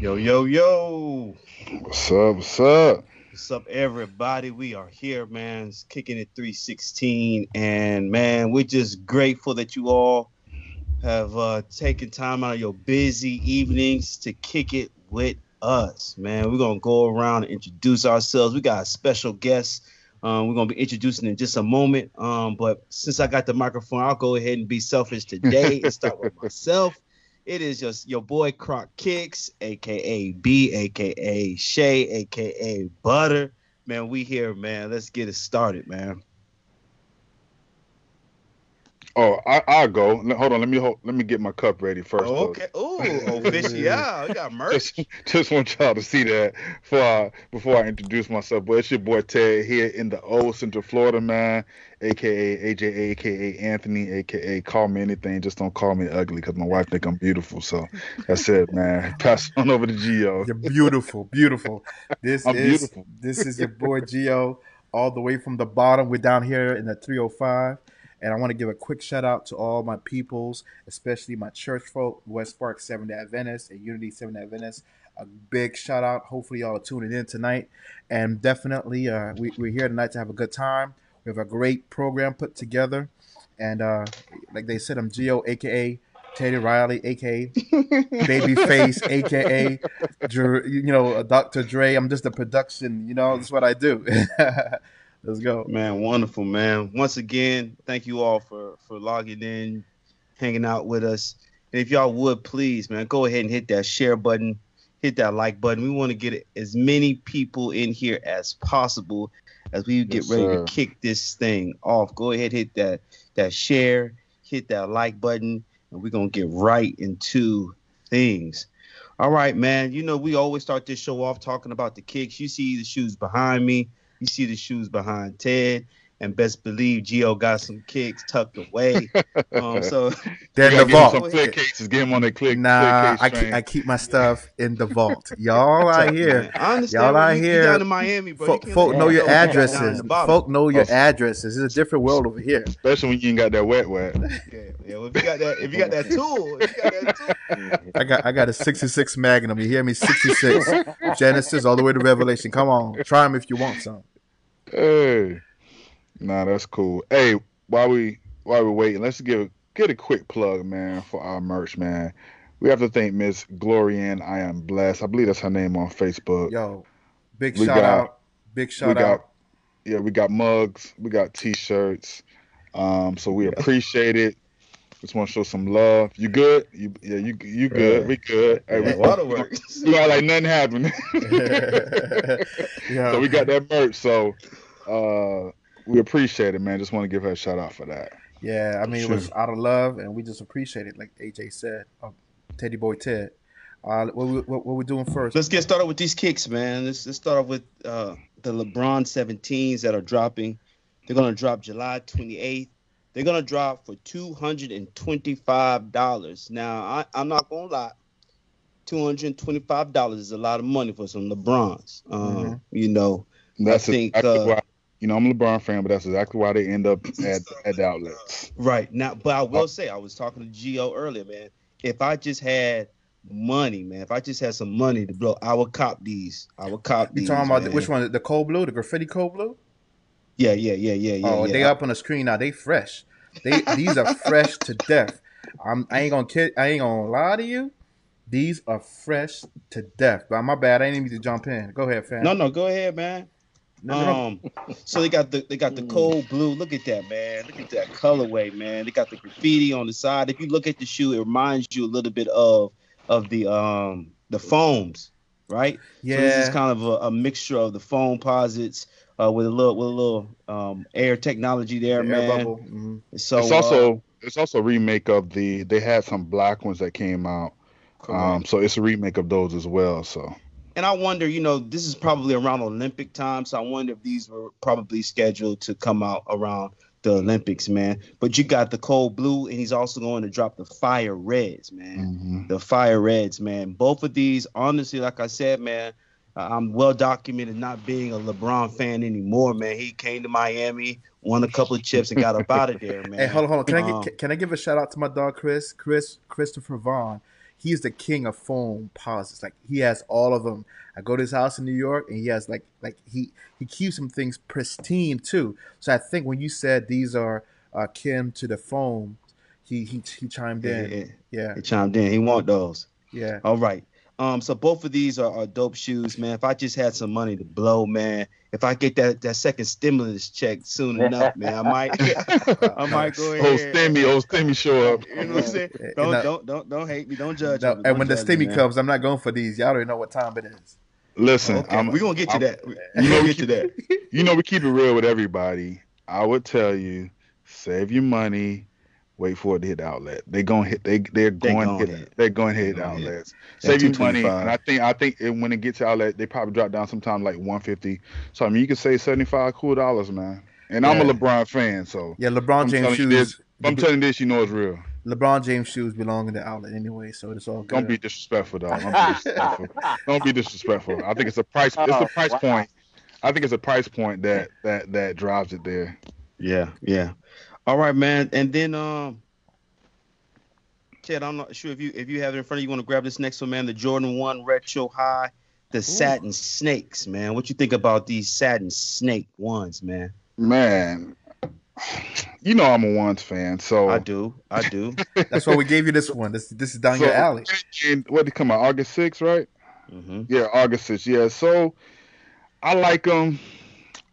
Yo, yo, yo. What's up? What's up? What's up, everybody? We are here, man. It's kicking it 316. And, man, we're just grateful that you all have uh, taken time out of your busy evenings to kick it with us, man. We're going to go around and introduce ourselves. We got a special guest. Um, we're going to be introducing in just a moment. Um, but since I got the microphone, I'll go ahead and be selfish today and start with myself. It is just your boy Croc Kicks, aka B, aka Shay, aka Butter. Man, we here, man. Let's get it started, man. Oh, I, I'll go. Hold on. Let me hold, let me get my cup ready first. Oh, okay. Oh, official. yeah, we got merch. Just, just want y'all to see that before I, uh, before I introduce myself. But it's your boy Ted here in the old Central Florida, man. AKA AJ, AKA Anthony, AKA call me anything. Just don't call me ugly because my wife think I'm beautiful. So that's it, man. Pass on over to Geo. You're beautiful, beautiful. This I'm is beautiful. this is your boy Geo, all the way from the bottom. We're down here in the 305. And I want to give a quick shout out to all my peoples, especially my church folk, West Park Seventh Day Adventist and Unity Seventh Day Adventist. A big shout out. Hopefully, y'all are tuning in tonight. And definitely, uh, we, we're here tonight to have a good time. We have a great program put together. And uh, like they said, I'm Geo, aka Teddy Riley, aka Babyface, aka you know Dr. Dre. I'm just a production. You know, that's what I do. Let's go. Man, wonderful, man. Once again, thank you all for for logging in, hanging out with us. And if y'all would please, man, go ahead and hit that share button, hit that like button. We want to get as many people in here as possible as we get yes, ready sir. to kick this thing off. Go ahead, hit that that share, hit that like button, and we're gonna get right into things. All right, man. You know, we always start this show off talking about the kicks. You see the shoes behind me. You see the shoes behind Ted, and best believe Geo got some kicks tucked away. Um, so they're in the vault. Some click cases, get them on the click. Nah, click I, keep, I keep my stuff in the vault. Y'all out here. Y'all out here. Down in Miami, bro. Folk, folk know your addresses. Folk know your addresses. It's a different world over here. Especially when you ain't got that wet wet. Yeah, yeah. Well, if you got that, if you got that tool, if you got that tool. I got I got a 66 Magnum. You hear me? 66 Genesis all the way to Revelation. Come on, try them if you want some. Hey, nah, that's cool. Hey, while we while we're waiting, let's give get a quick plug, man, for our merch, man. We have to thank Miss Glorian. I am blessed. I believe that's her name on Facebook. Yo, big we shout got, out. Big shout got, out. Yeah, we got mugs. We got t-shirts. Um, so we appreciate it. Just want to show some love. You good? You yeah, you you good? We good. Hey, yeah, we, waterworks. We got like nothing happened. yeah. So we got that merch. So uh, we appreciate it, man. Just want to give her a shout out for that. Yeah, I mean sure. it was out of love, and we just appreciate it, like AJ said. Uh, Teddy Boy Ted. Uh, what, we, what, what we doing first? Let's get started with these kicks, man. Let's, let's start off with uh, the LeBron 17s that are dropping. They're gonna drop July 28th. They're gonna drop for two hundred and twenty-five dollars. Now, I, I'm not gonna lie, two hundred and twenty-five dollars is a lot of money for some LeBrons. Um, mm-hmm. You know, that's I think exactly uh, why, you know I'm a LeBron fan, but that's exactly why they end up at at the outlets. Right now, but I will say I was talking to Geo earlier, man. If I just had money, man, if I just had some money to blow, I would cop these. I would cop you these. You talking about man. which one? The cold blue, the graffiti cold blue? Yeah, yeah, yeah, yeah, yeah. Oh, yeah. they up on the screen now. They fresh. They these are fresh to death. I'm, I ain't gonna kid. I ain't gonna lie to you. These are fresh to death. But my bad. I didn't need to jump in. Go ahead, fam. No, no, go ahead, man. Um, so they got the they got the cold blue. Look at that, man. Look at that colorway, man. They got the graffiti on the side. If you look at the shoe, it reminds you a little bit of of the um the foams, right? Yeah. So this is kind of a, a mixture of the Foamposites uh, with a little with a little um, air technology there, the man. Mm-hmm. So it's also uh, it's also a remake of the they had some black ones that came out. Um, so it's a remake of those as well. So and I wonder, you know, this is probably around Olympic time, so I wonder if these were probably scheduled to come out around the Olympics, man. But you got the cold blue, and he's also going to drop the fire reds, man. Mm-hmm. The fire reds, man. Both of these, honestly, like I said, man, I'm well documented not being a LeBron fan anymore, man. He came to Miami, won a couple of chips, and got up out of there, man. Hey, hold on, hold on. Can um, I get, can I give a shout out to my dog Chris, Chris Christopher Vaughn? he's the king of Foamposites. Like he has all of them. I go to his house in New York, and he has like like he he keeps some things pristine too. So I think when you said these are uh, kin to the foam, he he he chimed in. Yeah, yeah. he chimed in. He want those. Yeah. All right. Um, so both of these are, are, dope shoes, man. If I just had some money to blow, man, if I get that, that second stimulus check soon enough, man, I might I might go ahead. Old Stimmy, old Stimmy show up. You know what I'm saying? Don't no, don't don't don't hate me. Don't judge no, me. And when the Stimmy comes, I'm not going for these. Y'all don't know what time it is. Listen, okay, we're gonna get to I'm, that. You know, get to that. You know, we keep it real with everybody. I would tell you, save your money, wait for it to hit the outlet. They're going to hit. They they're going to hit. hit. They're going to hit the outlets. Save you money, and I think I think it, when it gets to outlet, they probably drop down sometime like 150. So I mean, you can save 75 cool dollars, man. And yeah. I'm a LeBron fan, so yeah, LeBron I'm James shoes. This, I'm telling you this, you know it's real. LeBron James shoes belong in the outlet anyway, so it's all good. Don't be disrespectful, dog. Don't be disrespectful. Don't be disrespectful. I think it's a price. It's a oh, price point. I think it's a price point that that that drives it there. Yeah, yeah. All right, man. And then um Ted, I'm not sure if you if you have it in front of you, you want to grab this next one, man. The Jordan One Retro High, the Ooh. satin snakes, man. What you think about these satin snake ones, man? Man, you know I'm a ones fan, so I do, I do. That's why we gave you this one. This this is down so, your alley. what did come out August 6th, right? Mm-hmm. Yeah, August 6th. Yeah, so I like them.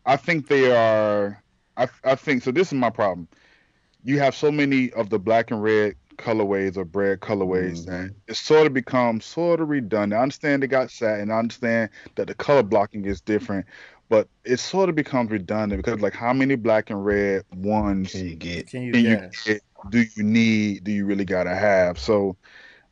I think they are. I I think so. This is my problem. You have so many of the black and red colorways or bread colorways mm-hmm. that it sort of becomes sort of redundant. I understand they got satin. I understand that the color blocking is different, but it sort of becomes redundant because like how many black and red ones can you get? Can you, can you get? Do you need? Do you really gotta have? So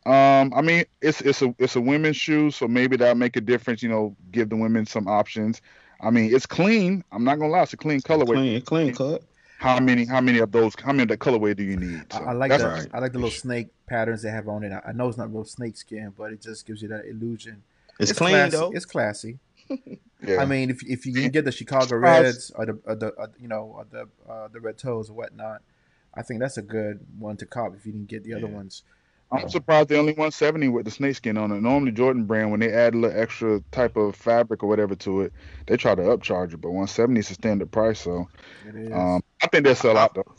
um, I mean, it's it's a it's a women's shoe, so maybe that'll make a difference. You know, give the women some options. I mean, it's clean. I'm not gonna lie, it's a clean colorway. Clean, clean cut. How many? How many of those? How many of the colorway do you need? So I, I like the, right. I like the little snake patterns they have on it. I know it's not real snake skin, but it just gives you that illusion. It's, it's clean classy. though. It's classy. yeah. I mean, if if you can get the Chicago Reds or the or the or, you know or the uh, the red toes or whatnot, I think that's a good one to cop if you didn't get the other ones. I'm surprised they only 170 with the snakeskin on it. Normally, Jordan brand when they add a little extra type of fabric or whatever to it, they try to upcharge it. But 170 is a standard price, so um, I think they sell out though.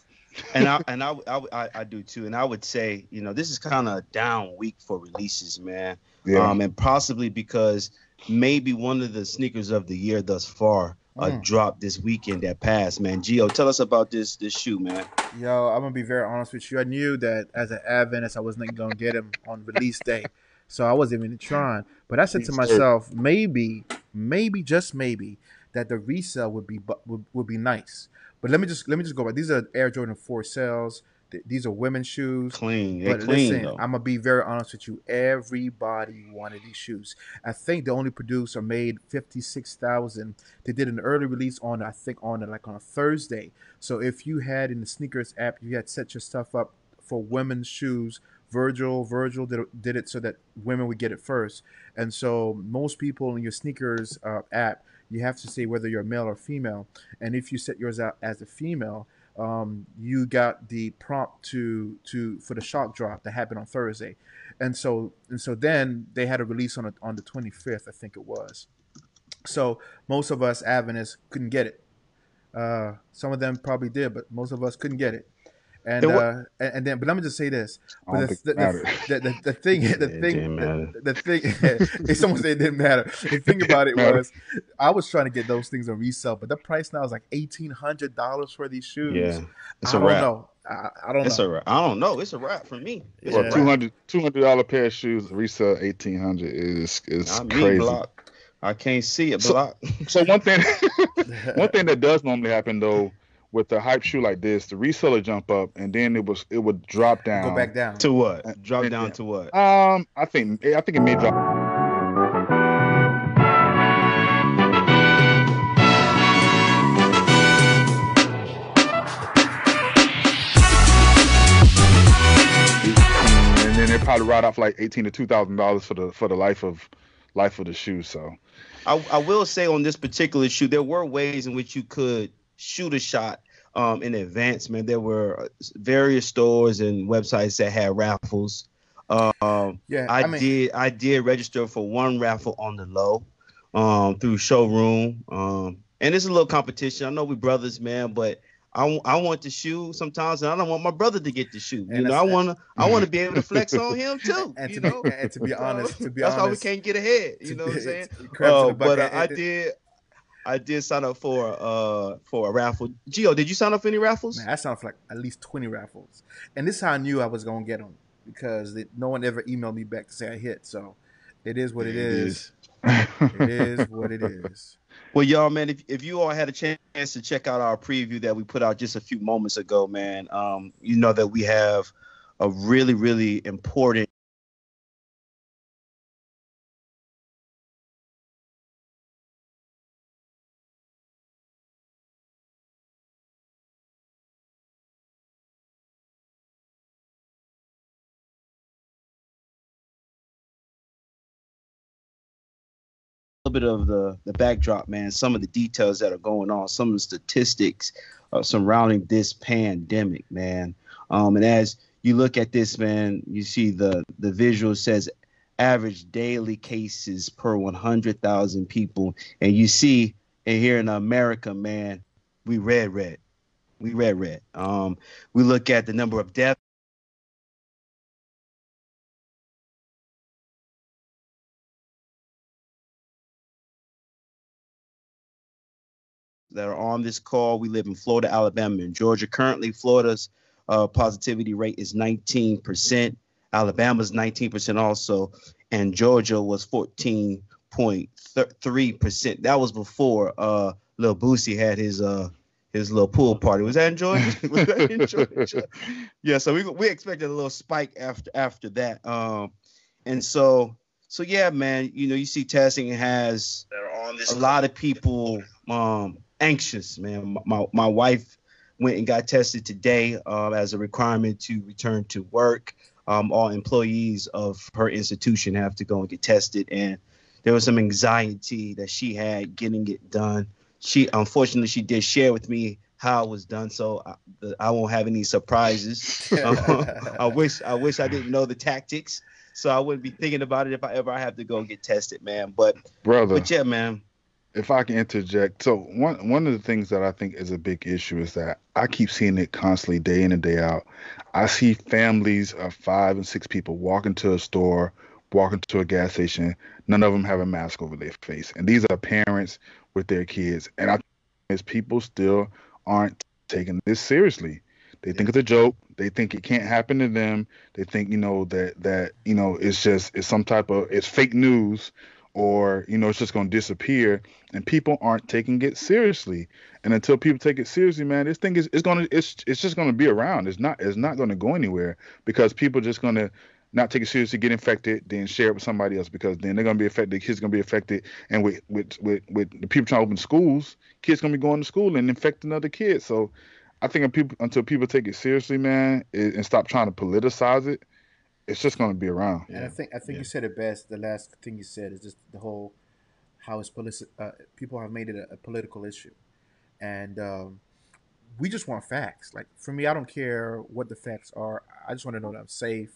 and I and I, I, I do too. And I would say, you know, this is kind of a down week for releases, man. Yeah. Um, and possibly because maybe one of the sneakers of the year thus far uh, mm. drop this weekend that passed, man. Gio, tell us about this this shoe, man. Yo, I'm gonna be very honest with you. I knew that as an Adventist, I wasn't gonna get him on release day, so I wasn't even trying. But I said to myself, maybe, maybe just maybe, that the resale would be would, would be nice. But let me just let me just go back. These are Air Jordan Four Sails these are women's shoes. Clean, but clean, listen, though. I'm gonna be very honest with you. Everybody wanted these shoes. I think the only producer made fifty six thousand. They did an early release on I think on like on a Thursday. So if you had in the SNKRS app, you had set your stuff up for women's shoes. Virgil, Virgil did, did it so that women would get it first. And so most people in your SNKRS uh, app, you have to say whether you're male or female. And if you set yours out as a female, um, you got the prompt to to for the shock drop that happened on Thursday, and so and so then they had a release on a, on the 25th, I think it was. So most of us Adventists couldn't get it. Uh, some of them probably did, but most of us couldn't get it. And uh, and, then, but let me just say this: but the, the, the, the, the, thing, the thing, the, thing. if someone said it didn't matter, the thing about it was, I was trying to get those things on resale, but the price now is like eighteen hundred dollars for these shoes. Yeah, it's I a wrap. Know. I, I, don't it's know. A, I don't know. It's a wrap for me. It's well, 200 dollar pair of shoes resale eighteen hundred is is Not crazy. Block. I can't see it, block. So, so one thing, one thing that does normally happen though with a hype shoe like this, the reseller jump up and then it was it would drop down. Go back down. To what? Drop and, down to what? Um, I think I think it may drop. And then it probably write off like eighteen to two thousand dollars for the for the life of life of the shoe. So, I, I will say on this particular shoe, there were ways in which you could shoot a shot um, in advance, man. There were various stores and websites that had raffles. Um, yeah, I, I mean, did. I did register for one raffle on the low, um, through showroom. Um, and it's a little competition. I know we brothers, man, but I, I want the shoe sometimes, and I don't want my brother to get the shoe. You know, I want to I want to be able to flex on him too. And to know? be and to be honest, to be that's honest, why we can't get ahead. You know what I'm saying? Uh, but uh, I did. I did sign up for uh for a raffle. Geo, did you sign up for any raffles? Man, I signed up for like at least twenty raffles, and this is how I knew I was gonna get them because no one ever emailed me back to say I hit. So it is what it, it is. is. it is what it is. Well, y'all, man, if, if you all had a chance to check out our preview that we put out just a few moments ago, man, um, you know that we have a really, really important bit of the the backdrop, man. Some of the details that are going on, some of the statistics uh, surrounding this pandemic, man. Um, and as you look at this, man, you see the the visual says average daily cases per 100,000 people, and you see and here in America, man, we red red, we red red. Um, we look at the number of deaths that are on this call. We live in Florida, Alabama, and Georgia. Currently, Florida's uh, positivity rate is 19%. Alabama's 19% also, and Georgia was 14.3%. That was before uh, Lil Boosie had his uh, his little pool party. Was that in Georgia? was that in Georgia? yeah, so we we expected a little spike after after that. Um, and so so yeah, man, you know, you see testing has a lot of people um anxious, man. My my wife went and got tested today uh, as a requirement to return to work. Um, all employees of her institution have to go and get tested, and there was some anxiety that she had getting it done. She unfortunately she did share with me how it was done, so I, I won't have any surprises. I wish I wish I didn't know the tactics, so I wouldn't be thinking about it if I ever I have to go and get tested, man. But brother, but yeah, man if I can interject, so one one of the things that I think is a big issue is that I keep seeing it constantly, day in and day out. I see families of five and six people walk into a store, walk into a gas station. None of them have a mask over their face, and these are parents with their kids. And I, as people still aren't taking this seriously. They think it's a joke. They think it can't happen to them. They think you know that that you know it's just it's some type of it's fake news or you know it's just going to disappear and people aren't taking it seriously. And until people take it seriously man this thing is it's going to it's it's just going to be around. It's not it's not going to go anywhere because people just going to not take it seriously get infected then share it with somebody else because then they're going to be affected kids going to be affected. And with with with, with the people trying to open schools kids going to be going to school and infecting other kids. So i think people, until people take it seriously man and stop trying to politicize it it's just going to be around. And I think I think yeah. you said it best. The last thing you said is just the whole how it's politi- uh, people have made it a, a political issue, and um, we just want facts. Like for me, I don't care what the facts are. I just want to know that I'm safe,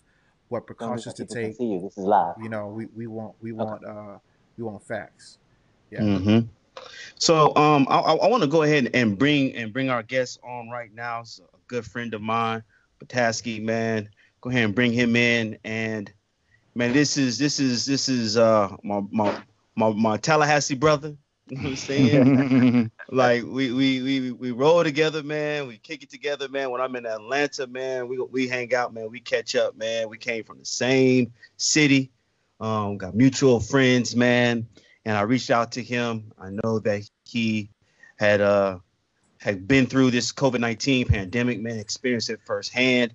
what precautions to take. See you. This is live. You know, we, we want we want okay. uh, we want facts. Yeah. Mm-hmm. So um, I, I want to go ahead and bring and bring our guest on right now. It's a good friend of mine, Pataski, man go ahead and bring him in. And man, this is this is this is uh my my my, my Tallahassee brother. You know what I'm saying? like we, we we we roll together, man. We kick it together, man. When I'm in Atlanta, man, we we hang out, man. We catch up, man. We came from the same city, um, got mutual friends, man. And I reached out to him. I know that he had uh had been through this COVID nineteen pandemic, man, experienced it firsthand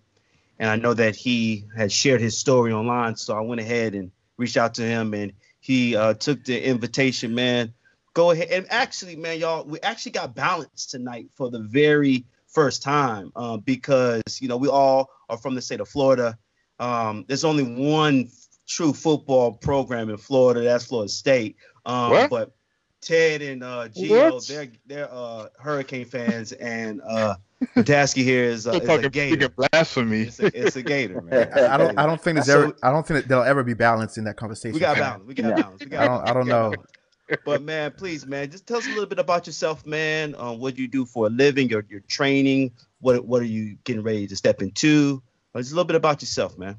and I know that he had shared his story online. So I went ahead and reached out to him, and he uh, took the invitation. Man, go ahead and actually, man, y'all, we actually got balance tonight for the very first time uh, because you know we all are from the state of Florida. Um, there's only one true football program in Florida. That's Florida State. Um, what? But Ted and uh, Gio, they're they're uh, Hurricane fans, and uh, Pulaski here is, uh, is a gator. Blasphemy. It's a, it's a gator, man. I don't. I don't think there's so, ever. I don't think that there'll ever be balance in that conversation. We got balance. We got balance. We got I don't. I don't know. But man, please, man, just tell us a little bit about yourself, man. Um, what do you do for a living? Your your training. What what are you getting ready to step into? Just a little bit about yourself, man.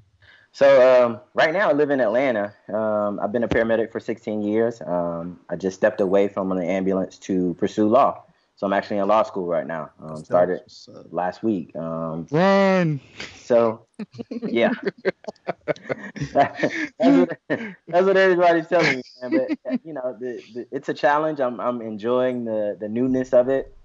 So um, right now I live in Atlanta. Um, I've been a paramedic for 16 years. Um, I just stepped away from the ambulance to pursue law. So I'm actually in law school right now. Um, started last week. Um, Run. So yeah, that's, what, that's what everybody's telling me, man. But you know, the, the, it's a challenge. I'm I'm enjoying the the newness of it.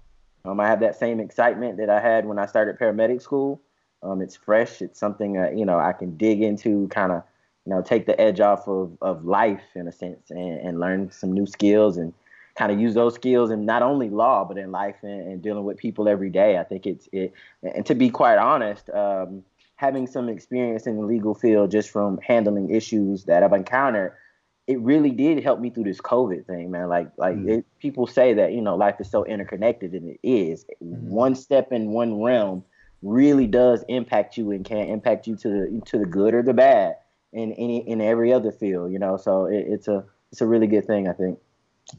Um, I have that same excitement that I had when I started paramedic school. Um, it's fresh. It's something uh, you know I can dig into, kind of you know take the edge off of, of life in a sense, and, and learn some new skills and kind of use those skills in not only law but in life and, and, dealing with people every day. I think it's it. And to be quite honest, um, having some experience in the legal field just from handling issues that I've encountered, it really did help me through this COVID thing, man. Like like mm it, people say that you know life is so interconnected, and it is. mm One step in one realm really does impact you and can impact you to the to the good or the bad in any in every other field. You know, so it, it's a it's a really good thing, I think.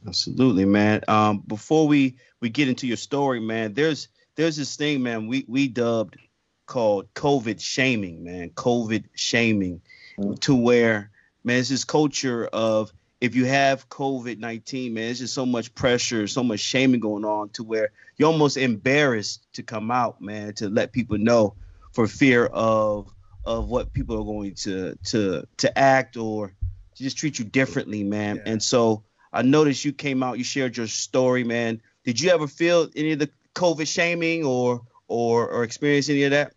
Absolutely, man. Um, before we we get into your story, man, there's there's this thing, man. We we dubbed called COVID shaming, man. COVID shaming, mm-hmm. to where man, it's this culture of if you have COVID 19, man, it's just so much pressure, so much shaming going on to where you're almost embarrassed to come out, man, to let people know for fear of of what people are going to to to act or to just treat you differently, man. Yeah. And so I noticed you came out, you shared your story, man. Did you ever feel any of the COVID shaming or or or experience any of that?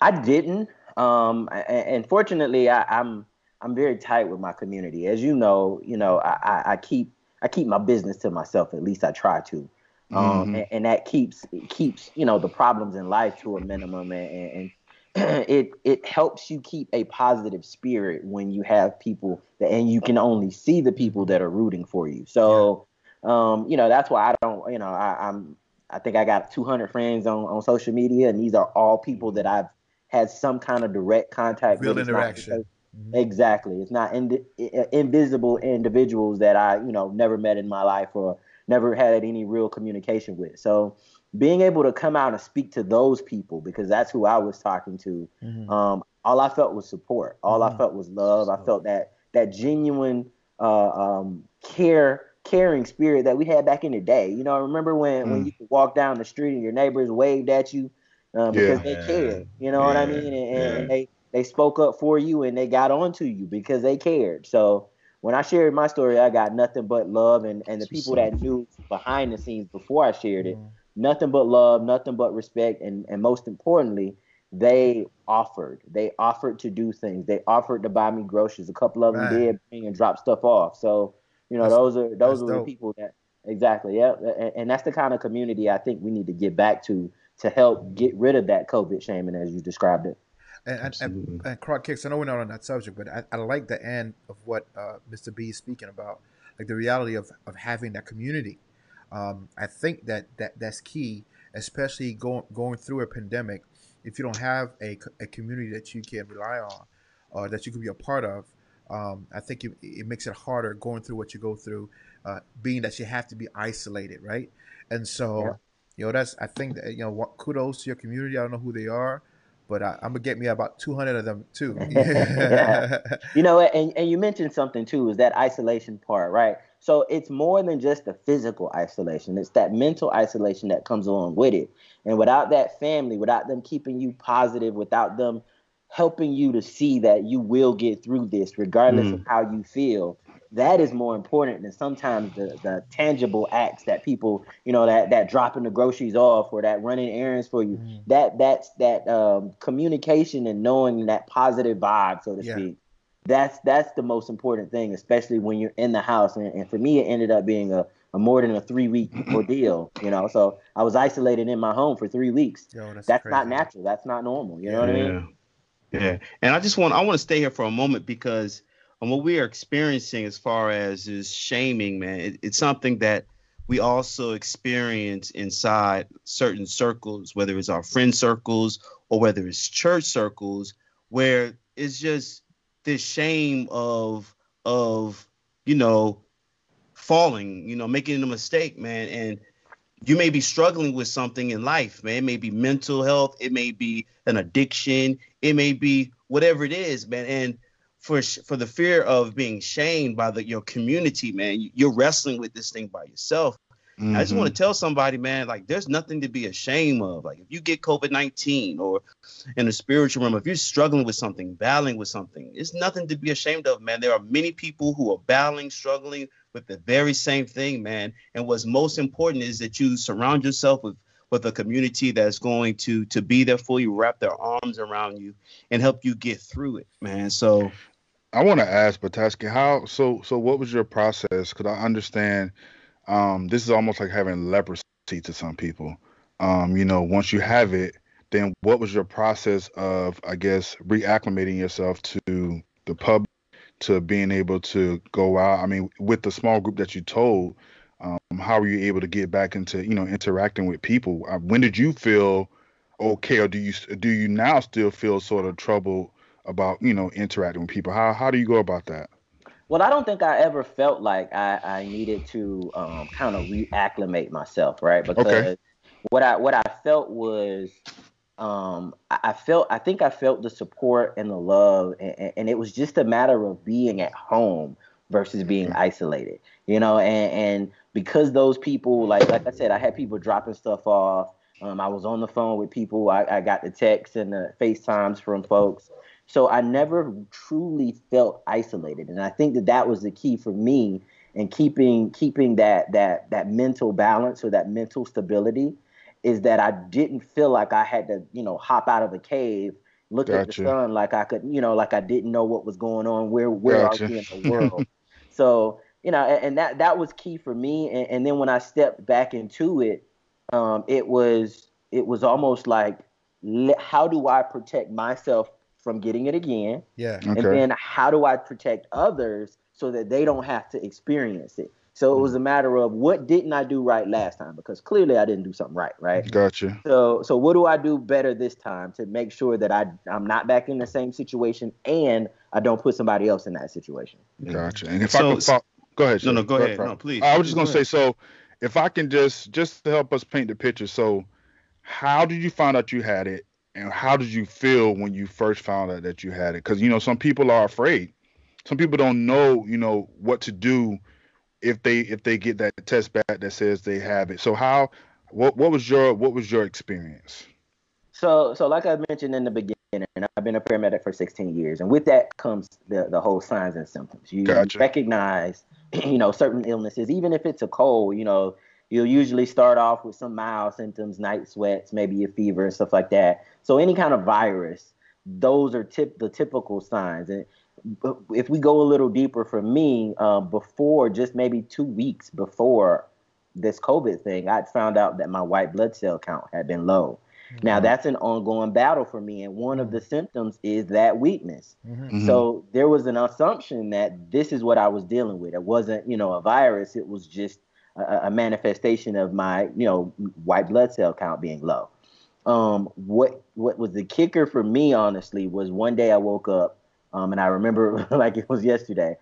I didn't. Um, and fortunately, I, I'm I'm very tight with my community. As you know, you know, I, I, keep I keep my business to myself. At least I try to. Um, mm-hmm. and, and, that keeps keeps you know the problems in life to a minimum, and, and it it helps you keep a positive spirit when you have people that, and you can only see the people that are rooting for you. So, um, you know, that's why I don't, you know, I, I'm I think I got 200 friends on on social media, and these are all people that I've had some kind of direct contact Real with. interaction. Mm-hmm. Exactly. It's not in, invisible individuals that I, you know, never met in my life or never had any real communication with. So being able to come out and speak to those people because that's who I was talking to. Mm-hmm. Um, all I felt was support. All mm-hmm. I felt was love. I felt that that genuine uh, um, care, caring spirit that we had back in the day. You know, I remember when when mm. you could walk down the street and your neighbors waved at you um, because yeah. they cared. You know yeah. what I mean? And, and, and they they spoke up for you and they got on to you because they cared. So when I shared my story, I got nothing but love and, and the people that knew behind the scenes before I shared it, mm-hmm. Nothing but love, nothing but respect, and, and most importantly, they offered. They offered to do things. They offered to buy me groceries. A couple of them right. did bring and drop stuff off. So, you know, that's, those are those are the people that exactly, yeah. And, and that's the kind of community I think we need to get back to to help get rid of that COVID shaming as you described it. And, and, and, Croc Kicks, I know we're not on that subject, but I, I like the end of what uh, Mr. B is speaking about, like the reality of, of having that community. Um, I think that, that that's key, especially going going through a pandemic. If you don't have a, a community that you can rely on, or that you can be a part of, um, I think it, it, makes it harder going through what you go through, uh, being that you have to be isolated, right? And so, yeah. you know, that's I think that you know, kudos to your community. I don't know who they are but I, am gonna get me about 200 of them too. yeah. You know, and, and you mentioned something too, is that isolation part, right? So it's more than just the physical isolation; it's that mental isolation that comes along with it. And without that family, without them keeping you positive, without them helping you to see that you will get through this, regardless mm. of how you feel, that is more important than sometimes the, the tangible acts that people, you know, that that dropping the groceries off or that running errands for you. Mm. That that's that um, communication and knowing that positive vibe, so to yeah. speak. That's that's the most important thing, especially when you're in the house. And, and for me, it ended up being a, a more than a three week ordeal. You know, so I was isolated in my home for three weeks. Yo, that's, that's not natural. That's not normal. You know what I mean? Yeah. And I just want I want to stay here for a moment because and what we are experiencing as far as is shaming, man, it, it's something that we also experience inside certain circles, whether it's our friend circles or whether it's church circles, where it's just this shame of of you know falling, you know, making a mistake, man, and you may be struggling with something in life, man. It may be mental health, it may be an addiction, it may be whatever it is, man. And for for the fear of being shamed by the your community, man, you're wrestling with this thing by yourself. Mm-hmm. I just want to mm-hmm. tell somebody, man, like there's nothing to be ashamed of. Like if you get COVID 19 or in the spiritual realm, if you're struggling with something, battling with something, it's nothing to be ashamed of, man. There are many people who are battling, struggling with the very same thing, man. And what's most important is that you surround yourself with with a community that's going to to be there for you, wrap their arms around you, and help you get through it, man. So, I want to ask Bataski, how so? So, what was your process? Because I understand um, this is almost like having leprosy to some people. Um, you know, once you have it, then what was your process of, I guess, reacclimating yourself to the public, to being able to go out? I mean, with the small group that you told, um, how were you able to get back into, you know, interacting with people? Uh, when did you feel okay, or do you do you now still feel sort of troubled about, you know, interacting with people? How how do you go about that? Well, I don't think I ever felt like I, I needed to um, kind of reacclimate myself, right? Because okay. what I what I felt was um, I felt I think I felt the support and the love, and, and, it was just a matter of being at home versus being mm-hmm. isolated, you know. And, and because those people, like like I said, I had people dropping stuff off. Um, I was on the phone with people. I, I got the texts and the FaceTimes from folks. So I never truly felt isolated, and I think that that was the key for me in keeping keeping that that that mental balance or that mental stability is that I didn't feel like I had to you know hop out of the cave, look gotcha. at the sun like I could you know like I didn't know what was going on, where where gotcha. are we in the world. so you know, and, and, that that was key for me. And, and then when I stepped back into it, um, it was it was almost like how do I protect myself from getting it again? Yeah. Okay. And then how do I protect others so that they don't have to experience it? So it was a matter of what didn't I do right last time? Because clearly I didn't do something right, right? Gotcha. So so what do I do better this time to make sure that I I'm not back in the same situation and I don't put somebody else in that situation? Gotcha. And if so, I could follow, go ahead. No, no, go, go ahead. No, please. I was just gonna say so. If I can just just to help us paint the picture. So, how did you find out you had it? And how did you feel when you first found out that you had it? Because you know some people are afraid. Some people don't know, you know, what to do if they if they get that test back that says they have it. So how what what was your what was your experience? So so like I mentioned in the beginning, I've been a paramedic for 16 years, and with that comes the the whole signs and symptoms. You gotcha. recognize, you know, certain illnesses, even if it's a cold. You know, you'll usually start off with some mild symptoms, night sweats, maybe a fever and stuff like that. So any kind of virus, those are tip the typical signs. And if we go a little deeper for me, uh, before just maybe two weeks before this COVID thing, I'd found out that my white blood cell count had been low. Mm-hmm. Now that's an ongoing battle for me, and one of the symptoms is that weakness. Mm-hmm. So there was an assumption that this is what I was dealing with. It wasn't, you know, a virus. It was just a, a manifestation of my, you know, white blood cell count being low. Um, what what was the kicker for me, honestly, was one day I woke up, um, and I remember like it was yesterday,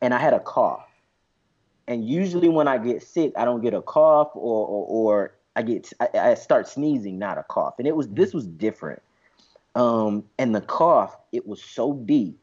and I had a cough. And usually when I get sick, I don't get a cough or or, or I get I, I, start sneezing, not a cough. And it was this was different. Um, and the cough, it was so deep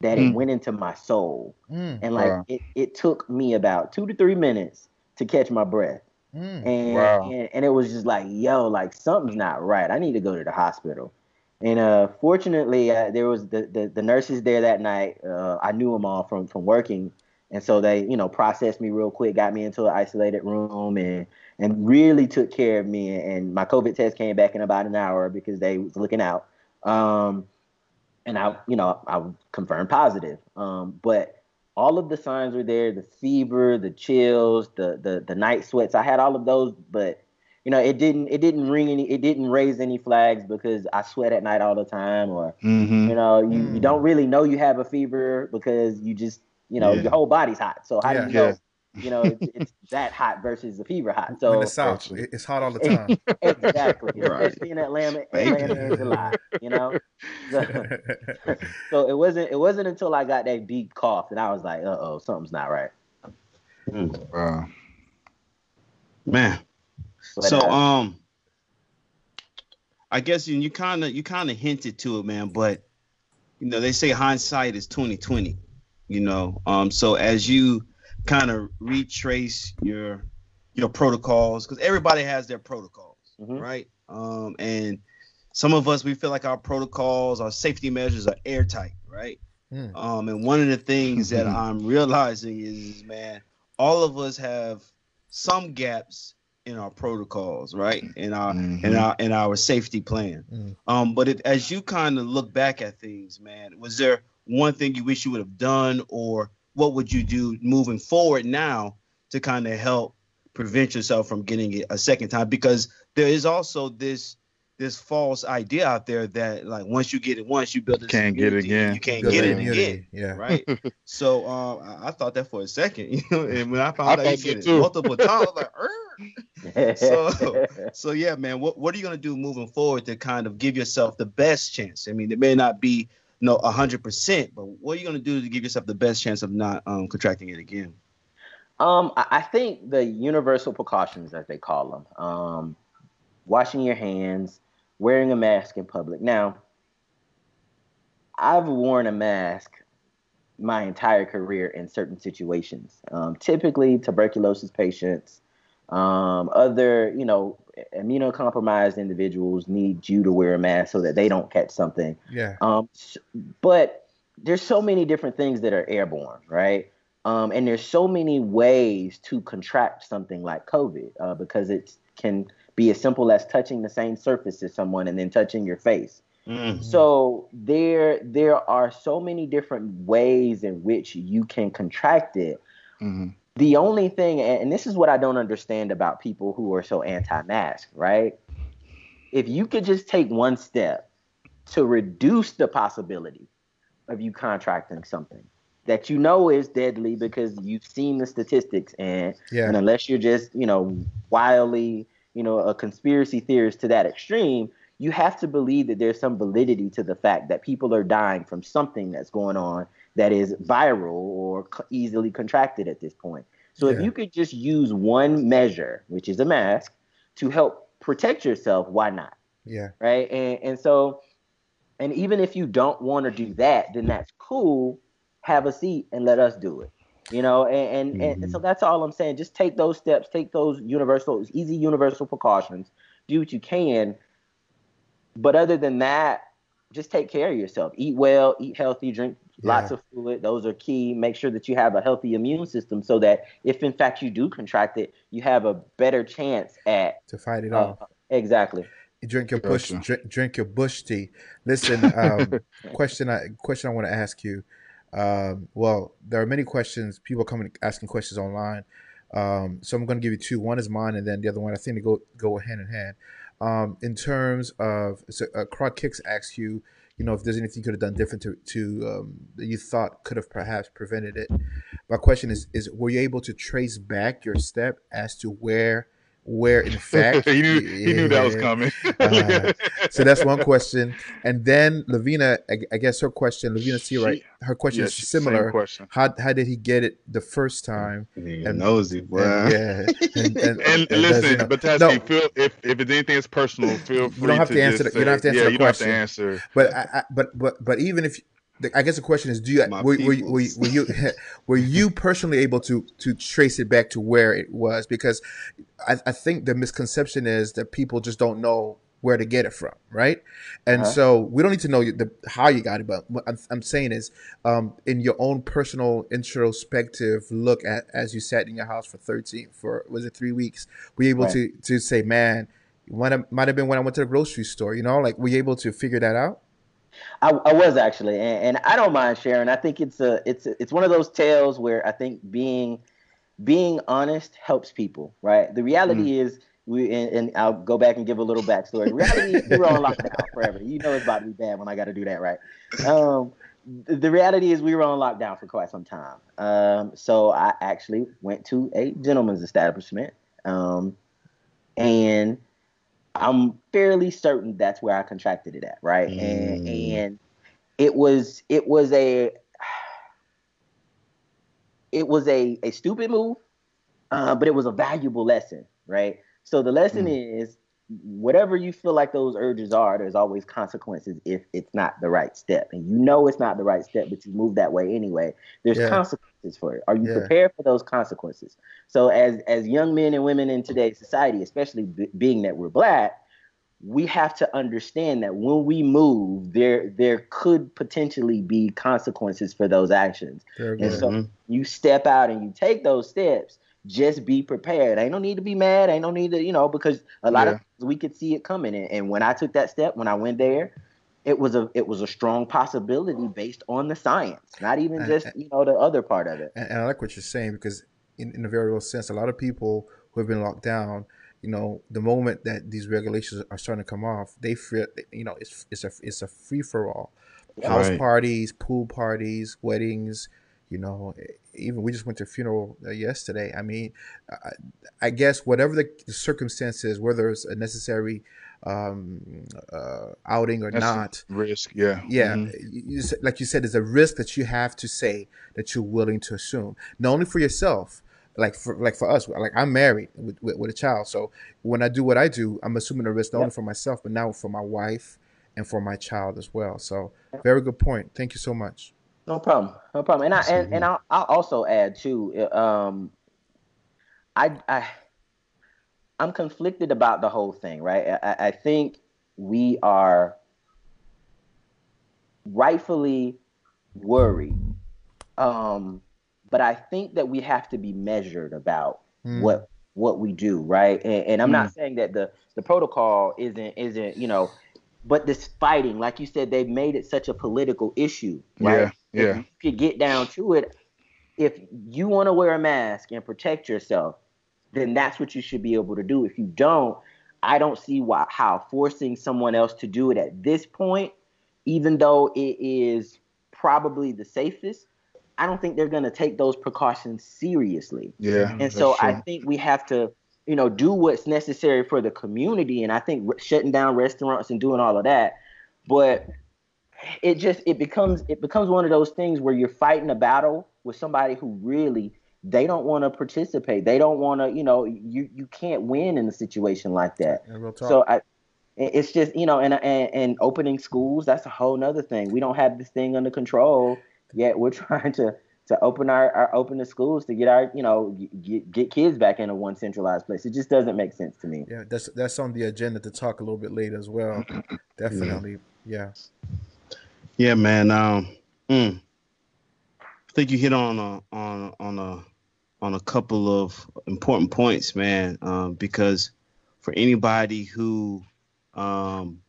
that mm. it went into my soul, mm. and like it, it took me about two to three minutes to catch my breath. Mm, and, wow. and, and it was just like, yo, like something's not right. I need to go to the hospital. And uh, fortunately, uh, there was the, the, the nurses there that night. Uh, I knew them all from from working, and so they you know processed me real quick, got me into an isolated room, and and really took care of me. And my COVID test came back in about an hour because they was looking out. Um, and I you know I confirmed positive. Um, but all of the signs were there the fever the chills the the the night sweats i had all of those but you know it didn't it didn't ring any it didn't raise any flags because i sweat at night all the time or mm-hmm. you know you, mm. you don't really know you have a fever because you just you know yeah. your whole body's hot so how yeah. do you know you know, it's, it's that hot versus the fever hot. So in the south, it's hot all the time. exactly, right. especially in Atlanta, Atlanta in July. You know, so, so, it wasn't it wasn't until I got that deep cough and I was like, uh oh, something's not right. Mm. Wow, man. But, so uh, um, I guess you kind of you kind of hinted to it, man. But you know, they say hindsight is twenty twenty. You know, um, so as you kind of retrace your your protocols because everybody has their protocols, mm-hmm. right? Um, and some of us we feel like our protocols, our safety measures are airtight, right? Mm. Um, and one of the things that I'm realizing is, man, all of us have some gaps in our protocols, right? In our mm-hmm. in our in our safety plan. Mm. Um, but if, as you kind of look back at things, man, was there one thing you wish you would have done, or what would you do moving forward now to kind of help prevent yourself from getting it a second time? Because there is also this this false idea out there that like once you get it once you build it can't get it again. You can't get it again yeah. right? So um I, I, thought that for a second you know and when i found I out you get it multiple times like so so yeah man what, what are you going to do moving forward to kind of give yourself the best chance? I mean it may not be no, hundred percent. But what are you gonna do to give yourself the best chance of not um, contracting it again? Um, I think the universal precautions, as they call them, um, washing your hands, wearing a mask in public. Now, I've worn a mask my entire career in certain situations. Um, typically, tuberculosis patients, um, other, you know, immunocompromised individuals need you to wear a mask so that they don't catch something. Yeah. Um, but there's so many different things that are airborne, right? Um, and there's so many ways to contract something like COVID uh, because it can be as simple as touching the same surface as someone and then touching your face. Mm-hmm. So there there are so many different ways in which you can contract it. Mm-hmm. The only thing, and this is what I don't understand about people who are so anti-mask, right? If you could just take one step to reduce the possibility of you contracting something that you know is deadly because you've seen the statistics and, yeah. and unless you're just, you know, wildly, you know, a conspiracy theorist to that extreme, you have to believe that there's some validity to the fact that people are dying from something that's going on that is viral or easily contracted at this point. So yeah. if you could just use one measure, which is a mask, to help protect yourself, why not? Yeah. Right. And and so, and even if you don't want to do that, then that's cool. Have a seat and let us do it. You know, and and, mm-hmm. and so that's all I'm saying. Just take those steps, take those universal, easy universal precautions, do what you can. But other than that, just take care of yourself. Eat well, eat healthy, drink yeah. lots of fluid. Those are key. Make sure that you have a healthy immune system so that if in fact you do contract it, you have a better chance at to fight it uh, off. Exactly. You drink your bush, drink, drink, your bush tea. Listen, um, question I question I want to ask you. Um, well, there are many questions. People coming asking questions online. Um, so I'm going to give you two. One is mine, and then the other one I think they go go hand in hand. Um, in terms of, so, uh, Croc Kicks asks you, you know, if there's anything you could have done different to, to um, that you thought could have perhaps prevented it. My question is, is were you able to trace back your step as to where where in fact he knew he knew that was coming. uh, so that's one question, and then Lavina, I, I guess her question, Lavina C, right? Her question yeah, is similar. Question. How how did he get it the first time? And nosy, boy. And, yeah, and, and, and listen, you know, but Tassie, no, feel if if it's anything that's personal, feel free. You don't have to, to answer. The, say, you don't have to answer yeah, the you question. Don't have to answer. But I, I, but but but even if I guess the question is: Do you were, were, were, were, you were you personally able to to trace it back to where it was? Because I, I think the misconception is that people just don't know where to get it from, right? And uh-huh. so we don't need to know the, how you got it, but what I'm, I'm saying is, um, in your own personal introspective look at as you sat in your house for 13 for was it three weeks, were you able right. to to say, man, might might have been when I went to the grocery store, you know, like were you able to figure that out? I, I was actually, and, and, I don't mind sharing. I think it's a it's a, it's one of those tales where I think being being honest helps people. Right. The reality mm. is we and, and, I'll go back and give a little backstory. The reality is we were on lockdown forever. You know it's about to be bad when I got to do that, right? Um, the reality is we were on lockdown for quite some time. Um, so I actually went to a gentleman's establishment, um, and I'm fairly certain that's where I contracted it at, right? Mm. And and it was it was a it was a a stupid move, uh, but it was a valuable lesson, right? So the lesson mm. is whatever you feel like those urges are, there's always consequences if it's not the right step. And you know it's not the right step, but you move that way anyway. There's yeah. consequences for it. Are you yeah. prepared for those consequences? So as as young men and women in today's society, especially b- being that we're black, we have to understand that when we move, there there could potentially be consequences for those actions. And so mm-hmm. you step out and you take those steps just be prepared. Ain't no need to be mad. Ain't no need to, you know, because a lot yeah. of we could see it coming. And, and when I took that step, when I went there, it was a it was a strong possibility based on the science, not even just and, you know the other part of it. And, and I like what you're saying because in, in a very real sense, a lot of people who have been locked down, you know, the moment that these regulations are starting to come off, they feel, you know, it's it's a it's a free for all. House right. parties, pool parties, weddings, you know, even we just went to a funeral uh, yesterday. I mean, I, I, guess whatever the circumstances, whether it's a necessary um, uh, outing or That's not, risk, yeah, yeah. Mm-hmm. You, like you said, there's a risk that you have to say that you're willing to assume, not only for yourself. Like for like for us, like I'm married with, with, with a child, so when I do what I do, I'm assuming a risk not yep. only for myself, but now for my wife and for my child as well. So, very good point. Thank you so much. No problem. No problem. And I and, and I'll, I'll also add too. Um, I I I'm conflicted about the whole thing. Right. I, I think we are rightfully worried. Um, but I think that we have to be measured about mm. what what we do, right? And, and I'm mm. not saying that the the protocol isn't isn't you know, but this fighting, like you said, they've made it such a political issue, right? Yeah. Yeah. If you could get down to it, if you want to wear a mask and protect yourself, then that's what you should be able to do. If you don't, I don't see why how forcing someone else to do it at this point, even though it is probably the safest, I don't think they're going to take those precautions seriously. Yeah. Mm-hmm. And so true. I think we have to, you know, do what's necessary for the community. And I think shutting down restaurants and doing all of that. But it just it becomes it becomes one of those things where you're fighting a battle with somebody who really they don't want to participate. They don't want to, you know, you you can't win in a situation like that. Yeah, so I it's just you know and, and and opening schools that's a whole nother thing we don't have this thing under control yet we're trying to to open our, our open the schools to get our you know get, get kids back into one centralized place it just doesn't make sense to me yeah that's that's on the agenda to talk a little bit later as well definitely yeah. yeah. Yeah, man. Um, mm, I think you hit on a on on a on a couple of important points, man. Um, because for anybody who, um,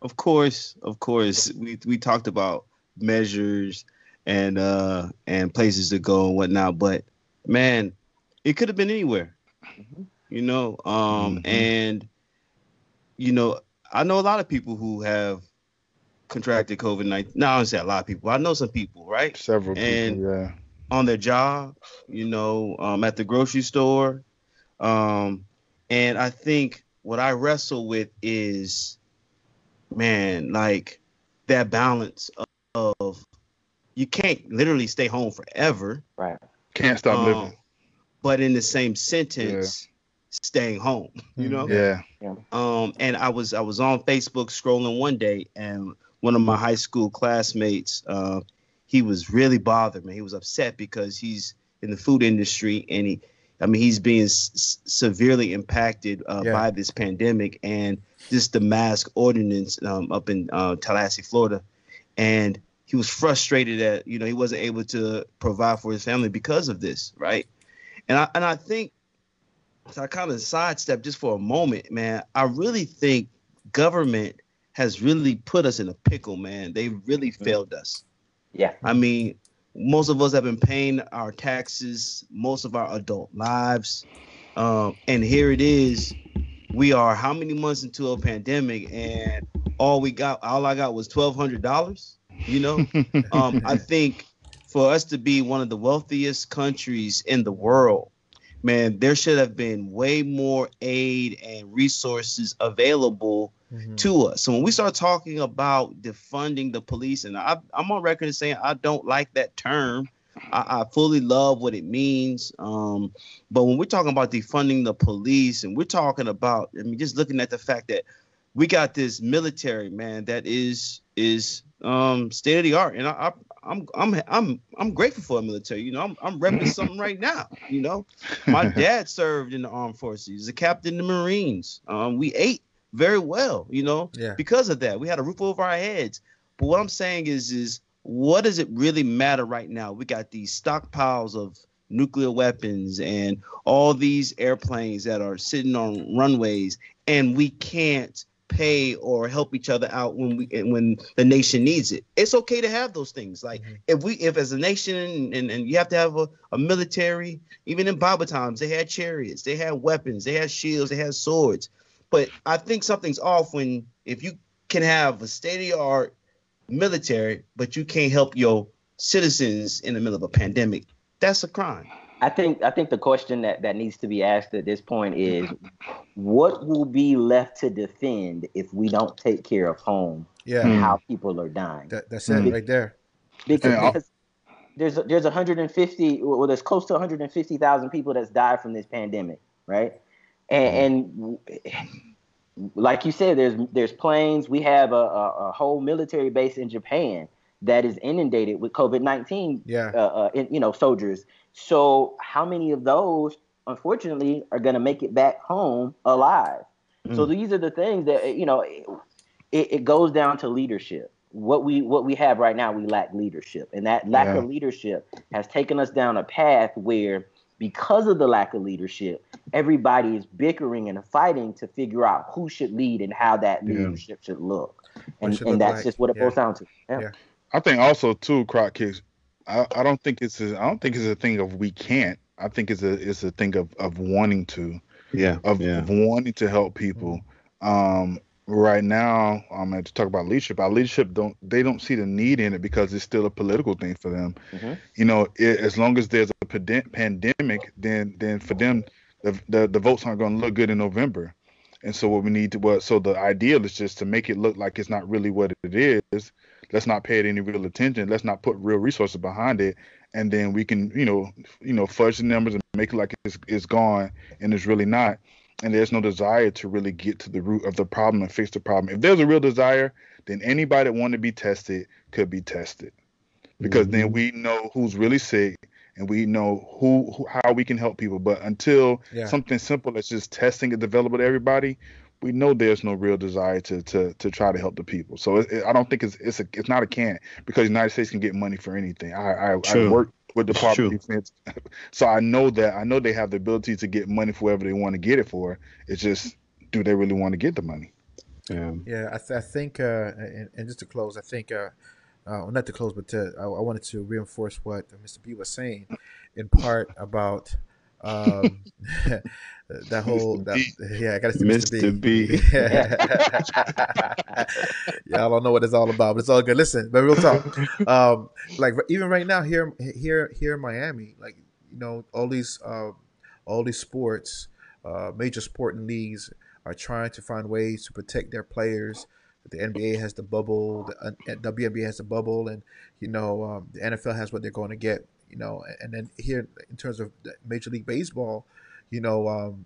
of course, of course, we we talked about measures and uh and places to go and whatnot, but man, it could have been anywhere, mm-hmm. you know. Um, mm-hmm. and you know, I know a lot of people who have contracted COVID nineteen. Now I don't say a lot of people. I know some people, right? Several and people, yeah. On their job, you know, um, at the grocery store, um, and I think what I wrestle with is, man, like that balance of, of you can't literally stay home forever. Right. Can't stop um, living. But in the same sentence, yeah. staying home. You know. Yeah. yeah. Um, and I was I was on Facebook scrolling one day, and one of my high school classmates, uh, he was really bothered, man. He was upset because he's in the food industry and he, I mean, he's being s- severely impacted uh, yeah. by this pandemic and just the mask ordinance um, up in uh, Tallahassee, Florida. And he was frustrated that, you know, he wasn't able to provide for his family because of this, right? And I, and I think, so I kind of sidestep just for a moment, man. I really think government has really put us in a pickle, man. They really mm-hmm. failed us. Yeah. I mean, most of us have been paying our taxes most of our adult lives. Um, and here it is. We are how many months into a pandemic, and all we got, all I got was twelve hundred dollars. You know, um, I think for us to be one of the wealthiest countries in the world, man, there should have been way more aid and resources available mm-hmm. to us. So when we start talking about defunding the police, and I, am on record as saying I don't like that term. I, I fully love what it means. Um, but when we're talking about defunding the police, and we're talking about, I mean, just looking at the fact that we got this military man that is is um, state of the art, and I, I'm I'm I'm I'm grateful for a military. You know, I'm I'm repping something right now. You know, my dad served in the armed forces. He's a captain in the Marines. Um, we ate very well. You know, yeah. because of that, we had a roof over our heads. But what I'm saying is, is what does it really matter right now? We got these stockpiles of nuclear weapons and all these airplanes that are sitting on runways, and we can't pay or help each other out when we when the nation needs it. It's okay to have those things. Like mm-hmm. if we if as a nation and, and you have to have a, a military, even in Bible times, they had chariots, they had weapons, they had shields, they had swords. But I think something's off when if you can have a state of the art military, but you can't help your citizens in the middle of a pandemic. That's a crime. I think I think the question that, that needs to be asked at this point is what will be left to defend if we don't take care of home yeah. and how people are dying. That, that's it right there. Because, because there's there's 150 well there's close to 150,000 people that's died from this pandemic, right? And, mm-hmm. and like you said, there's there's planes. We have a, a, a, whole military base in Japan that is inundated with COVID nineteen. Yeah. Uh, uh, you know, soldiers so how many of those, unfortunately, are going to make it back home alive? Mm. So these are the things that you know. It, it, goes down to leadership. What we what we have right now, we lack leadership, and that lack yeah. of leadership has taken us down a path where, because of the lack of leadership, everybody is bickering and fighting to figure out who should lead and how that yeah. leadership should look, and, and that's like. just what it yeah. boils down to. Yeah. I think also too, Croc Kicks, I, I don't think it's a, I don't think it's a thing of we can't. I think it's a it's a thing of of wanting to. Yeah. Of, yeah. of wanting to help people. Um, right now, I'm going to talk about leadership. Our leadership don't they don't see the need in it because it's still a political thing for them. Mm-hmm. You know, it, as long as there's a pandemic, then then for them the the, the votes aren't going to look good in November. And so what we need to what so the ideal is just to make it look like it's not really what it is let's not pay it any real attention. Let's not put real resources behind it, and then we can, you know, you know, fudge the numbers and make it like it's, it's gone and it's really not. And there's no desire to really get to the root of the problem and fix the problem. If there's a real desire, then anybody that want to be tested could be tested, because mm-hmm. then we know who's really sick and we know who, who, how we can help people. But until yeah. something simple that's just testing is available to everybody, we know there's no real desire to to to try to help the people. So it, it, I don't think it's it's a it's not a can because the United States can get money for anything. I I, I work with the Department of Defense, so I know that I know they have the ability to get money for whatever they want to get it for. It's just do they really want to get the money? Yeah, yeah. I, th- I think, uh, and, and, just to close, I think, uh, uh, well, not to close, but to, I, I wanted to reinforce what Mr. B was saying, in part about um, that whole that, yeah, I gotta see Mr. Mr. B. B. Y'all don't know what it's all about, but it's all good. Listen, but real talk. Um, like even right now here here here in Miami, like you know, all these uh, all these sports, uh, major sporting leagues are trying to find ways to protect their players. The NBA has the bubble, the uh, WNBA has the bubble, and you know um, the NFL has what they're going to get you know, and then here in terms of Major League Baseball, you know, um,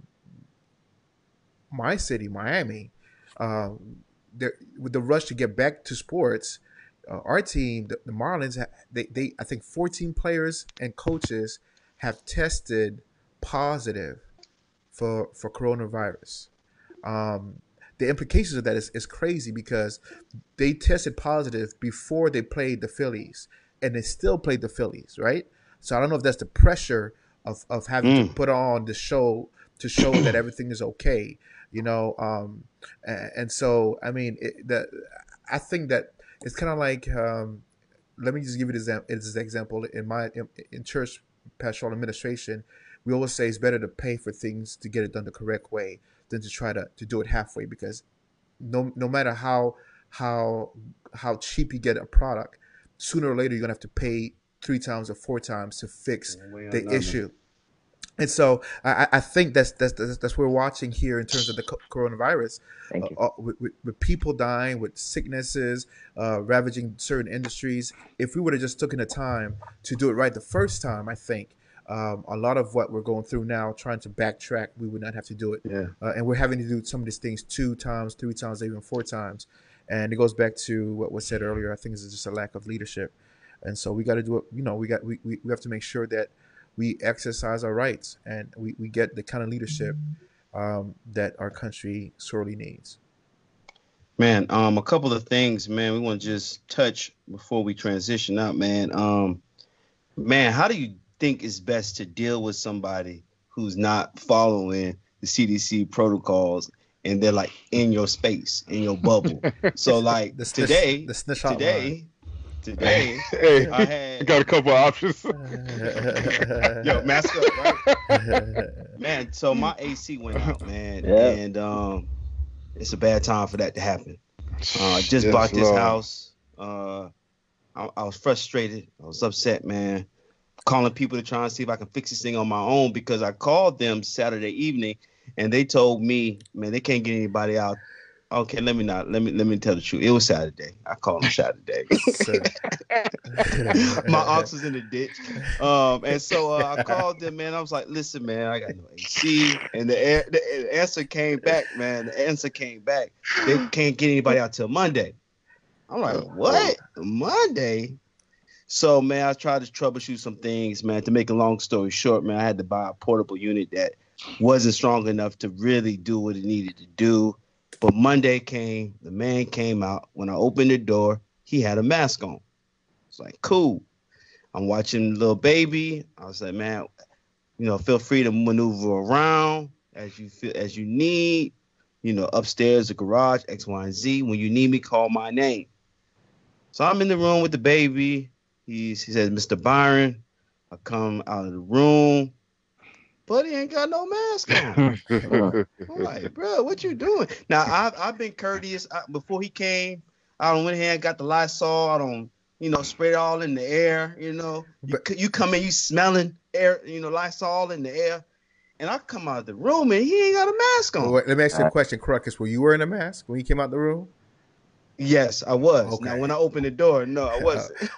my city, Miami, uh, with the rush to get back to sports, uh, our team, the, the Marlins, they, they, I think 14 players and coaches have tested positive for for coronavirus. Um, the implications of that is, is crazy because they tested positive before they played the Phillies and they still played the Phillies, right? So I don't know if that's the pressure of, of having mm. to put on the show to show that everything is okay, you know. Um, and, and so I mean, it, the I think that it's kind of like um, let me just give you this, this example in my in, in church pastoral administration. We always say it's better to pay for things to get it done the correct way than to try to, to do it halfway because no no matter how how how cheap you get a product, sooner or later you're gonna have to pay three times or four times to fix the issue. And so I, I, think that's, that's that's that's what we're watching here in terms of the coronavirus. Thank you. Uh, with, with, with, people dying, with sicknesses uh, ravaging certain industries. If we would have just taken the time to do it right the first time, I think um, a lot of what we're going through now, trying to backtrack, we would not have to do it. Yeah. Uh, and we're having to do some of these things two times, three times, even four times. And it goes back to what was said earlier. I think it's just a lack of leadership. And so we got to do it. You know, we got we, we, we have to make sure that we exercise our rights and we, we get the kind of leadership um, that our country sorely needs. Man, um, a couple of things, man, we want to just touch before we transition out, man. Um, man, how do you think it's best to deal with somebody who's not following the CDC protocols and they're like in your space, in your bubble? so like the snitch, today, the today, today. Hey, I had, got a couple options. yo, mask up, right? man, so my AC went out, man, yeah. and um, it's a bad time for that to happen. Uh, I just yes, bought this Lord. house. Uh, I, I was frustrated. I was upset, man. Calling people to try and see if I can fix this thing on my own because I called them Saturday evening and they told me, man, they can't get anybody out Okay, let me not let me let me tell the truth. It was Saturday. I called him Saturday. My ox was in the ditch, um, and so uh, I called them. Man, I was like, "Listen, man, I got no AC." And the, air, the answer came back, man. The answer came back. They can't get anybody out till Monday. I'm like, "What? Monday?" So, man, I tried to troubleshoot some things, man. To make a long story short, man, I had to buy a portable unit that wasn't strong enough to really do what it needed to do. But Monday came, the man came out. When I opened the door, he had a mask on. It's like, cool. I'm watching the little baby. I was like, man, you know, feel free to maneuver around as you feel as you need. You know, upstairs, the garage, X, Y, and Z. When you need me, call my name. So I'm in the room with the baby. He's, he says, Mr. Byron. I come out of the room but he ain't got no mask on. I'm like, bro, what you doing? Now I've I've been courteous I, before he came. I don't went ahead and got the Lysol. I don't, you know, spray it all in the air. You know, you, you come in, you smelling air, you know, Lysol in the air. And I come out of the room and he ain't got a mask on. Well, wait, let me ask you a question, Croc Kicks. Were you wearing a mask when you came out the room? Yes, I was. Okay. Now, when I opened the door, no, I wasn't.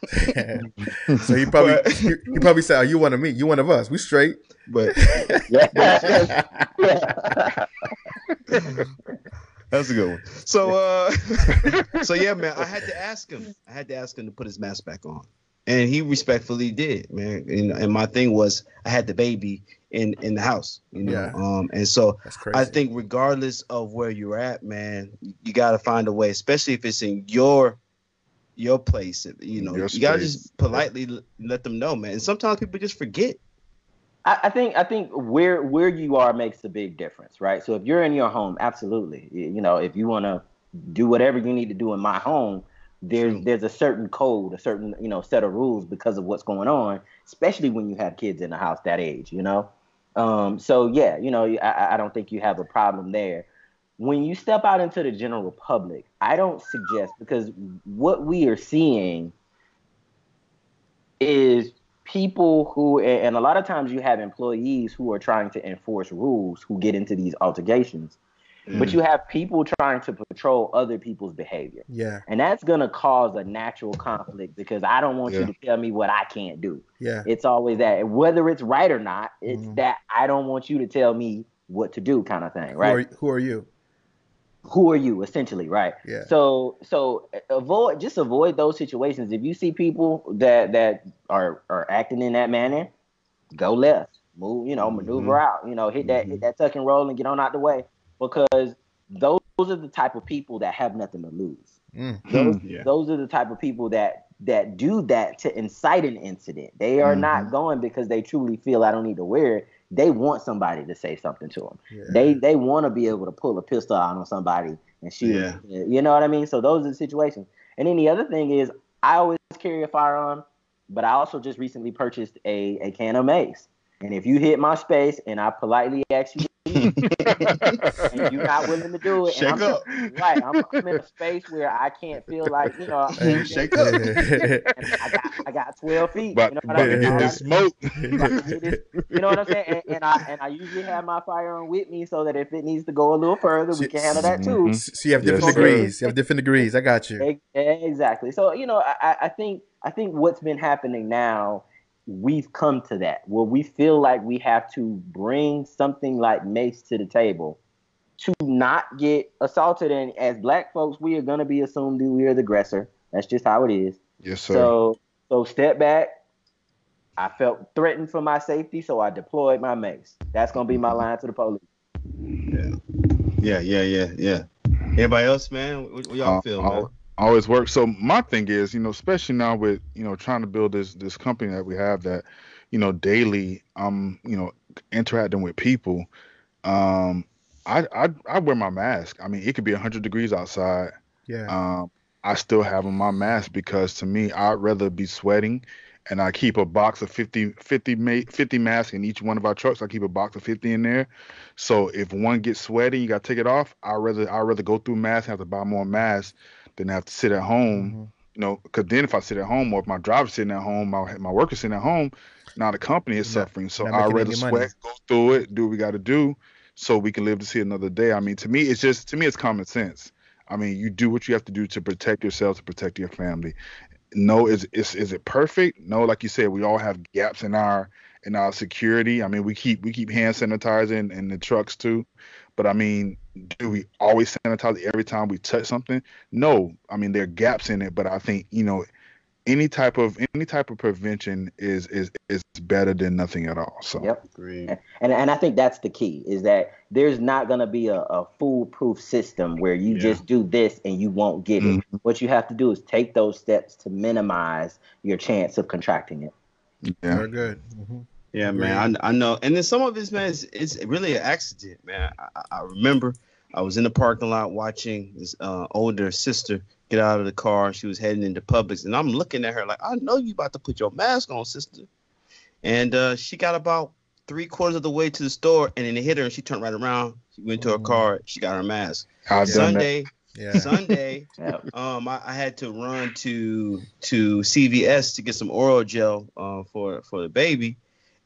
so he probably he, he, probably said, "Are you one of me? You one of us? We straight." But yeah. that's a good one. So, uh, so yeah, man, I had to ask him. I had to ask him to put his mask back on, and he respectfully did, man. And, and my thing was, I had the baby in in the house, you know. Yeah. Um, and so I think regardless of where you're at, man, you got to find a way, especially if it's in your your place. You know, you got to just politely yeah. let them know, man. And sometimes people just forget. I, I think I think where where you are makes a big difference, right? So if you're in your home, absolutely, you know, if you want to do whatever you need to do in my home, there's there's a certain code, a certain you know set of rules because of what's going on, especially when you have kids in the house that age, you know. Um, so yeah, you know, I, I don't think you have a problem there. When you step out into the general public, I don't suggest because what we are seeing is people who, and a lot of times you have employees who are trying to enforce rules who get into these altercations Mm. But you have people trying to patrol other people's behavior. Yeah. And that's going to cause a natural conflict because I don't want yeah. you to tell me what I can't do. Yeah. It's always that. Whether it's right or not, it's mm. that I don't want you to tell me what to do kind of thing, right? Who are, who are you? Who are you essentially, right? Yeah. So so avoid just avoid those situations. If you see people that that are are acting in that manner, go left. Move, you know, maneuver mm-hmm. out, you know, hit that mm-hmm. hit that tuck and roll and get on out the way because those, those are the type of people that have nothing to lose. Mm-hmm. Those, yeah. those are the type of people that that do that to incite an incident. They are mm-hmm. not going because they truly feel I don't need to wear it. They want somebody to say something to them. Yeah. They they want to be able to pull a pistol out on somebody and shoot. Yeah. You know what I mean? So those are the situations. And then the other thing is I always carry a firearm, but I also just recently purchased a, a can of mace. And if you hit my space and I politely ask you and you're not willing to do it. Shake I'm, up. Right. I'm, I'm, in a space where I can't feel like, you know, hey, shake up. I got, I got 12 feet. But, you know what but I mean? get this smoke. you know what I'm saying? And, and, I and I usually have my firearm with me so that if it needs to go a little further, we can handle that too. So you have different yes, degrees. Sir. You have different degrees. I got you. Exactly. So you know, I, I think I think what's been happening now we've come to that where we feel like we have to bring something like mace to the table to not get assaulted. And as black folks, we are going to be assumed that we are the aggressor. That's just how it is. Yes, sir. So, so step back. I felt threatened for my safety, so I deployed my mace. That's going to be my line to the police. Yeah, yeah, yeah, yeah, yeah. Everybody else, man, what, what y'all uh, feel, man? Always work. So my thing is, you know, especially now with you know trying to build this this company that we have that, you know, daily, I'm you know, interacting with people, um, I I, I wear my mask. I mean, it could be hundred degrees outside. Yeah. Um, I still have on my mask because to me, I'd rather be sweating. And I keep a box of 50, 50, 50 masks in each one of our trucks. I keep a box of 50 in there. So if one gets sweaty, you got to take it off. I'd rather I'd rather go through masks and have to buy more masks than have to sit at home. Mm-hmm. You know, because then if I sit at home or if my driver's sitting at home, my my worker's sitting at home, now the company is not, suffering. So I'd rather sweat, money. go through it, do what we got to do, so we can live to see another day. I mean, to me, it's just to me, it's common sense. I mean, you do what you have to do to protect yourself, to protect your family. No, is is is it perfect? No, like you said, we all have gaps in our in our security. I mean, we keep we keep hand sanitizing in, in the trucks too. But I mean, do we always sanitize every time we touch something? No. I mean, there are gaps in it, but I think you know, any type of any type of prevention is is is better than nothing at all. So yep, and and I think that's the key is that there's not going to be a, a foolproof system where you yeah. just do this and you won't get mm-hmm. it. What you have to do is take those steps to minimize your chance of contracting it. Yeah, very good. Mm-hmm. Yeah, man, I, I know. And then some of this, man, is it's really an accident, man. I, I, remember I was in the parking lot watching this uh, older sister get out of the car. She was heading into Publix, and I'm looking at her like, I know you about to put your mask on, sister. And uh, she got about three quarters of the way to the store, and then it hit her, and she turned right around. She went to her mm. car. She got her mask. Sunday. Yeah. Sunday, um, I, I, had to run to to CVS to get some oral gel uh, for for the baby,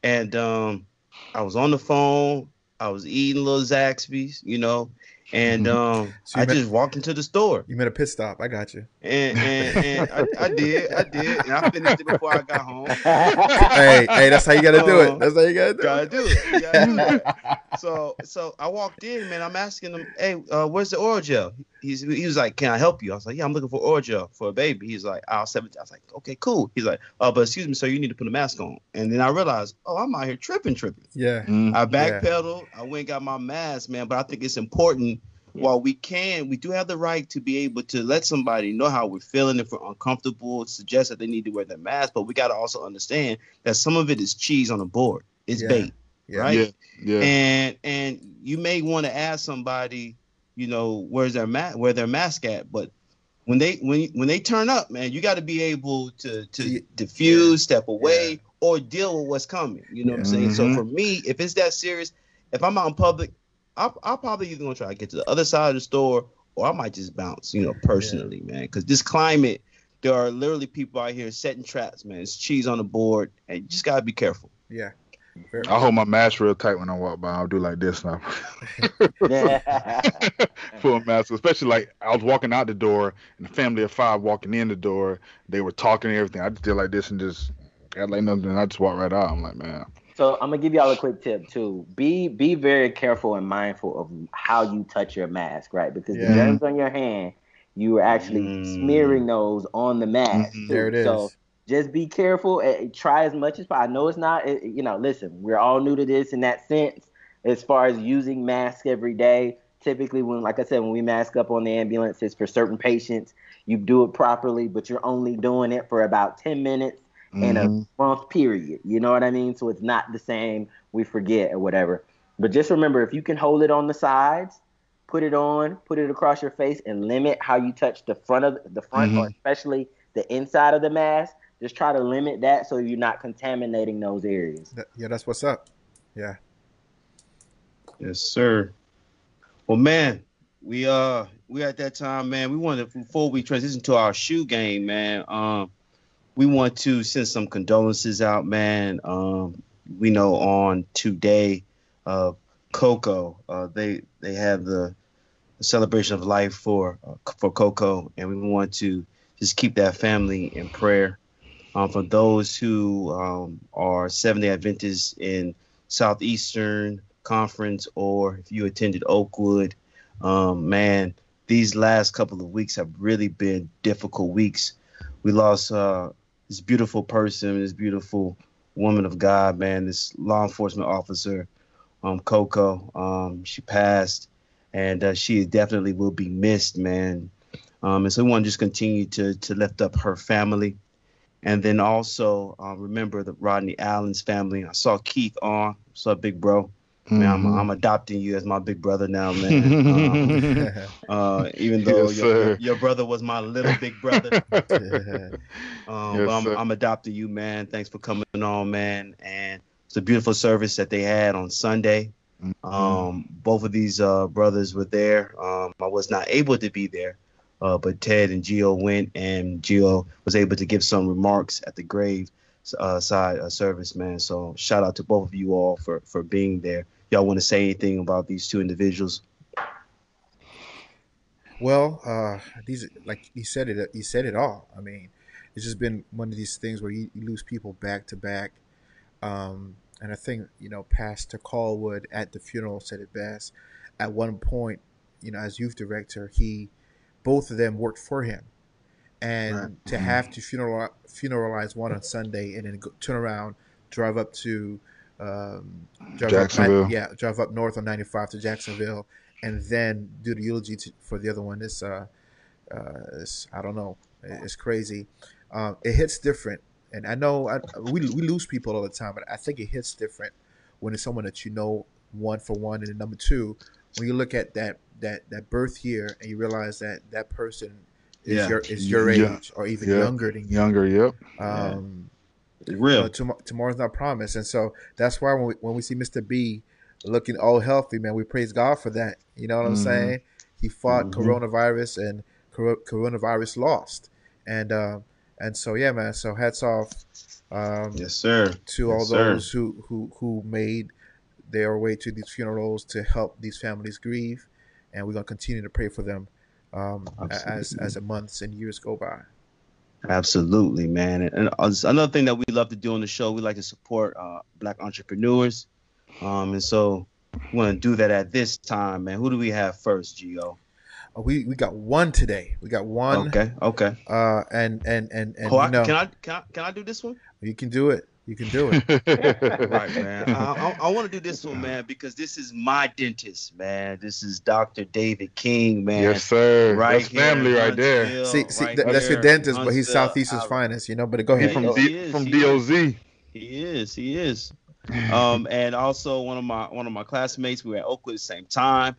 and um, I was on the phone. I was eating little Zaxby's, you know, and um, so I just walked into the store. You made a pit stop. I got you. And and, and I, I, did, I did, and I finished it before I got home. hey, hey, that's how you gotta do it. That's how you gotta do gotta it. Do it. Gotta do it. so so I walked in, man. I'm asking him, hey, uh, where's the oral gel? He's he was like, can I help you? I was like, yeah, I'm looking for oral gel for a baby. He's like, I'll seven. I was like, okay, cool. He's like, oh, but excuse me, sir, you need to put a mask on. And then I realized, oh, I'm out here tripping, tripping. Yeah. Mm-hmm. I backpedaled. Yeah. I went and got my mask, man. But I think it's important while we can, we do have the right to be able to let somebody know how we're feeling if we're uncomfortable, suggest that they need to wear their mask, but we got to also understand that some of it is cheese on the board. It's yeah. bait, yeah. right? Yeah. yeah. And and you may want to ask somebody, you know, where's their mask, where their mask at, but when they when when they turn up, man, you got to be able to to diffuse, yeah. step away, or deal with what's coming. You know what I'm saying? Mm-hmm. So for me, if it's that serious, if I'm out in public, I'll, I'll probably either gonna try to get to the other side of the store, or I might just bounce, you know, personally, yeah. man. Because this climate, there are literally people out here setting traps, man. It's cheese on the board, and you just gotta be careful. Yeah. I hold my mask real tight when I walk by. I'll do like this now. Full mask, especially like I was walking out the door and the family of five walking in the door. They were talking and everything. I just did like this and just had like nothing. And I just walked right out. I'm like, man. So I'm gonna give y'all a quick tip too. Be be very careful and mindful of how you touch your mask, right? Because yeah. the germs on your hand, you are actually mm. smearing those on the mask. Mm-hmm. There it is. So just be careful. And try as much as possible. I know it's not. You know, listen, we're all new to this in that sense. As far as using masks every day, typically when, like I said, when we mask up on the ambulance, it's for certain patients. You do it properly, but you're only doing it for about 10 minutes mm-hmm. in a mm-hmm. month period. You know what I mean? So it's not the same. We forget or whatever. But just remember, if you can hold it on the sides, put it on, put it across your face, and limit how you touch the front of the front, mm-hmm. or especially the inside of the mask. Just try to limit that so you're not contaminating those areas. Yeah, that's what's up. Yeah. Yes, sir. Well, man, we uh we at that time, man. We wanted before we transition to our shoe game, man. Um, we want to send some condolences out, man. Um, we know on today, uh, Coco, uh, they they have the, celebration of life for uh, for Coco, and we want to just keep that family in prayer. Um, for those who um, are Seventh Day Adventists in Southeastern Conference, or if you attended Oakwood, um, man, these last couple of weeks have really been difficult weeks. We lost uh, this beautiful person, this beautiful woman of God, man, this law enforcement officer, um, Coco. Um, she passed, and uh, she definitely will be missed, man. Um, and so we want to just continue to to lift up her family. And then also uh, remember the Rodney Allen's family. I saw Keith on. What's up, big bro? Mm-hmm. Man, I'm, I'm, adopting you as my big brother now, man. um, uh, even though yes, your, your, brother was my little big brother, um, yes, I'm, I'm, adopting you, man. Thanks for coming on, man. And it's a beautiful service that they had on Sunday. Mm-hmm. Um, both of these uh, brothers were there. Um, I was not able to be there, uh, but Ted and Gio went, and Gio was able to give some remarks at the grave uh, side uh, service, man. So shout out to both of you all for for being there. Y'all want to say anything about these two individuals? Well, uh, these like he said it. He said it all. I mean, it's just been one of these things where you, you lose people back to back. Um, and I think you know Pastor Callwood at the funeral said it best. At one point, you know, as youth director, he both of them worked for him, and right. to mm-hmm. have to funeral funeralize one on Sunday and then go, turn around, drive up to um, drive Jacksonville, up, yeah, drive up north on 95 to Jacksonville, and then do the eulogy to, for the other one. It's uh, uh, it's, I don't know, it's crazy. Um, it hits different, and I know I, we we lose people all the time, but I think it hits different when it's someone that you know one for one, and then number two, when you look at that that that birth year and you realize that that person is yeah. your is your age yeah. or even yeah. younger than you. Younger, yep. Um, Real. You know, tom- tomorrow's not promised, and so that's why when we, when we see Mr. B looking all healthy, man, we praise God for that. You know what I'm mm-hmm. saying? He fought mm-hmm. coronavirus and coronavirus lost, and uh, and so yeah, man. So hats off. Um, yes, sir. To yes, all those sir. who who who made their way to these funerals to help these families grieve, and we're gonna continue to pray for them um, as as the months and years go by. Absolutely, man. And, another thing that we love to do on the show, we like to support uh, black entrepreneurs. Um, and so we want to do that at this time, man. Who do we have first, Gio? Uh, we we got one today. We got one. Okay. Okay. Uh, and and and and oh, I, know, can I can I can I do this one? You can do it. You can do it. right, man. I, I, I want to do this one, man, because this is my dentist, man. This is Dr. David King, man. Yes, sir. Right that's family right there. See, see right that's your dentist, but he's Southeastern's finest, you know. But go ahead. He's from, D, from he DOZ. Is. He is. He is. um, and also one of my one of my classmates. We were at Oakwood at the same time.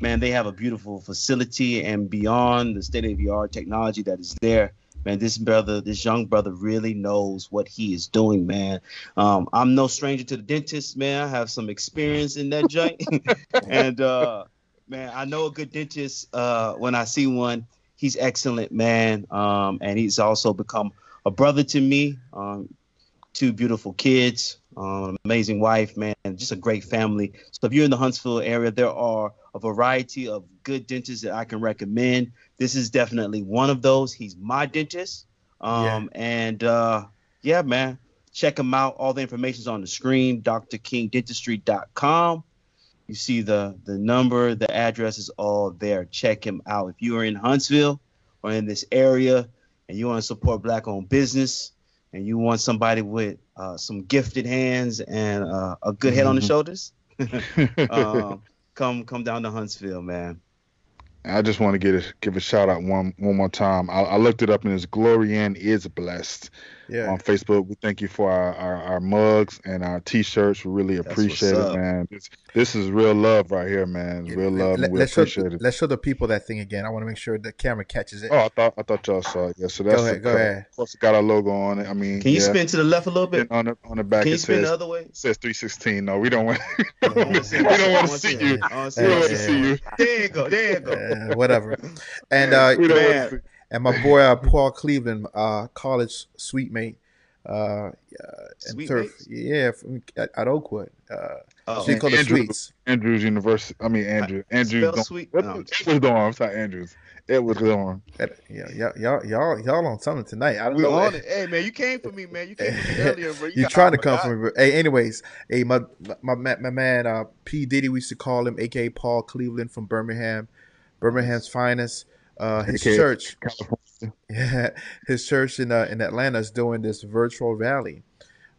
Man, they have a beautiful facility, and beyond the state of the art technology that is there man, this brother, this young brother really knows what he is doing, man. Um, I'm no stranger to the dentist, man. I have some experience in that joint. and uh, man, I know a good dentist uh, when I see one. He's excellent, man. Um, and he's also become a brother to me. Um, two beautiful kids, um, amazing wife, man, just a great family. So if you're in the Huntsville area, there are a variety of good dentists that I can recommend. This is definitely one of those. He's my dentist. Um, yeah. And uh, yeah, man, check him out. All the information is on the screen, drkingdentistry.com. You see the the number, the address is all there. Check him out. If you are in Huntsville or in this area and you want to support black owned business and you want somebody with uh, some gifted hands and uh, a good head mm-hmm. on the mm-hmm. shoulders, um, come come down to Huntsville, man. I just want to get a, give a shout out one one more time. I, I looked it up and his Glorian is blessed. Yeah. on Facebook. We thank you for our, our, our mugs and our t-shirts. We really appreciate it, man. This, this, is real love right here, man. Real love. Let, we let's appreciate show, it. Let's show the people that thing again. I want to make sure the camera catches it. Oh, I thought I thought y'all saw it. Yeah, so that's go ahead. Go ahead. Of course, it got our logo on it. I mean, can you yeah. spin to the left a little bit? on the on the back, can you spin says, the other way? It says 316. No, we don't want. we don't want to see you. We don't want to see you. There you go. There you go. whatever. And uh, man, and my boy uh, Paul Cleveland, uh, college sweet mate. Uh, and turf, yeah, from, at, at, Oakwood. Uh, oh, she called Andrew, Sweets. Andrews University. I mean Andrew. Andrews. Sweet. No, Edwards dorm. Sorry, Andrews. Edwards dorm. Yeah, y'all, y'all, y'all, y'all on something tonight. I don't we know. on it. Hey man, you came for me, man. You came for me earlier, bro. You, you trying to come for me, bro. Hey, anyways, hey, my my my, my man, uh, P Diddy, we used to call him, aka Paul Cleveland from Birmingham, Birmingham's finest. Uh, his okay. church, yeah, his church in uh, in Atlanta is doing this virtual rally,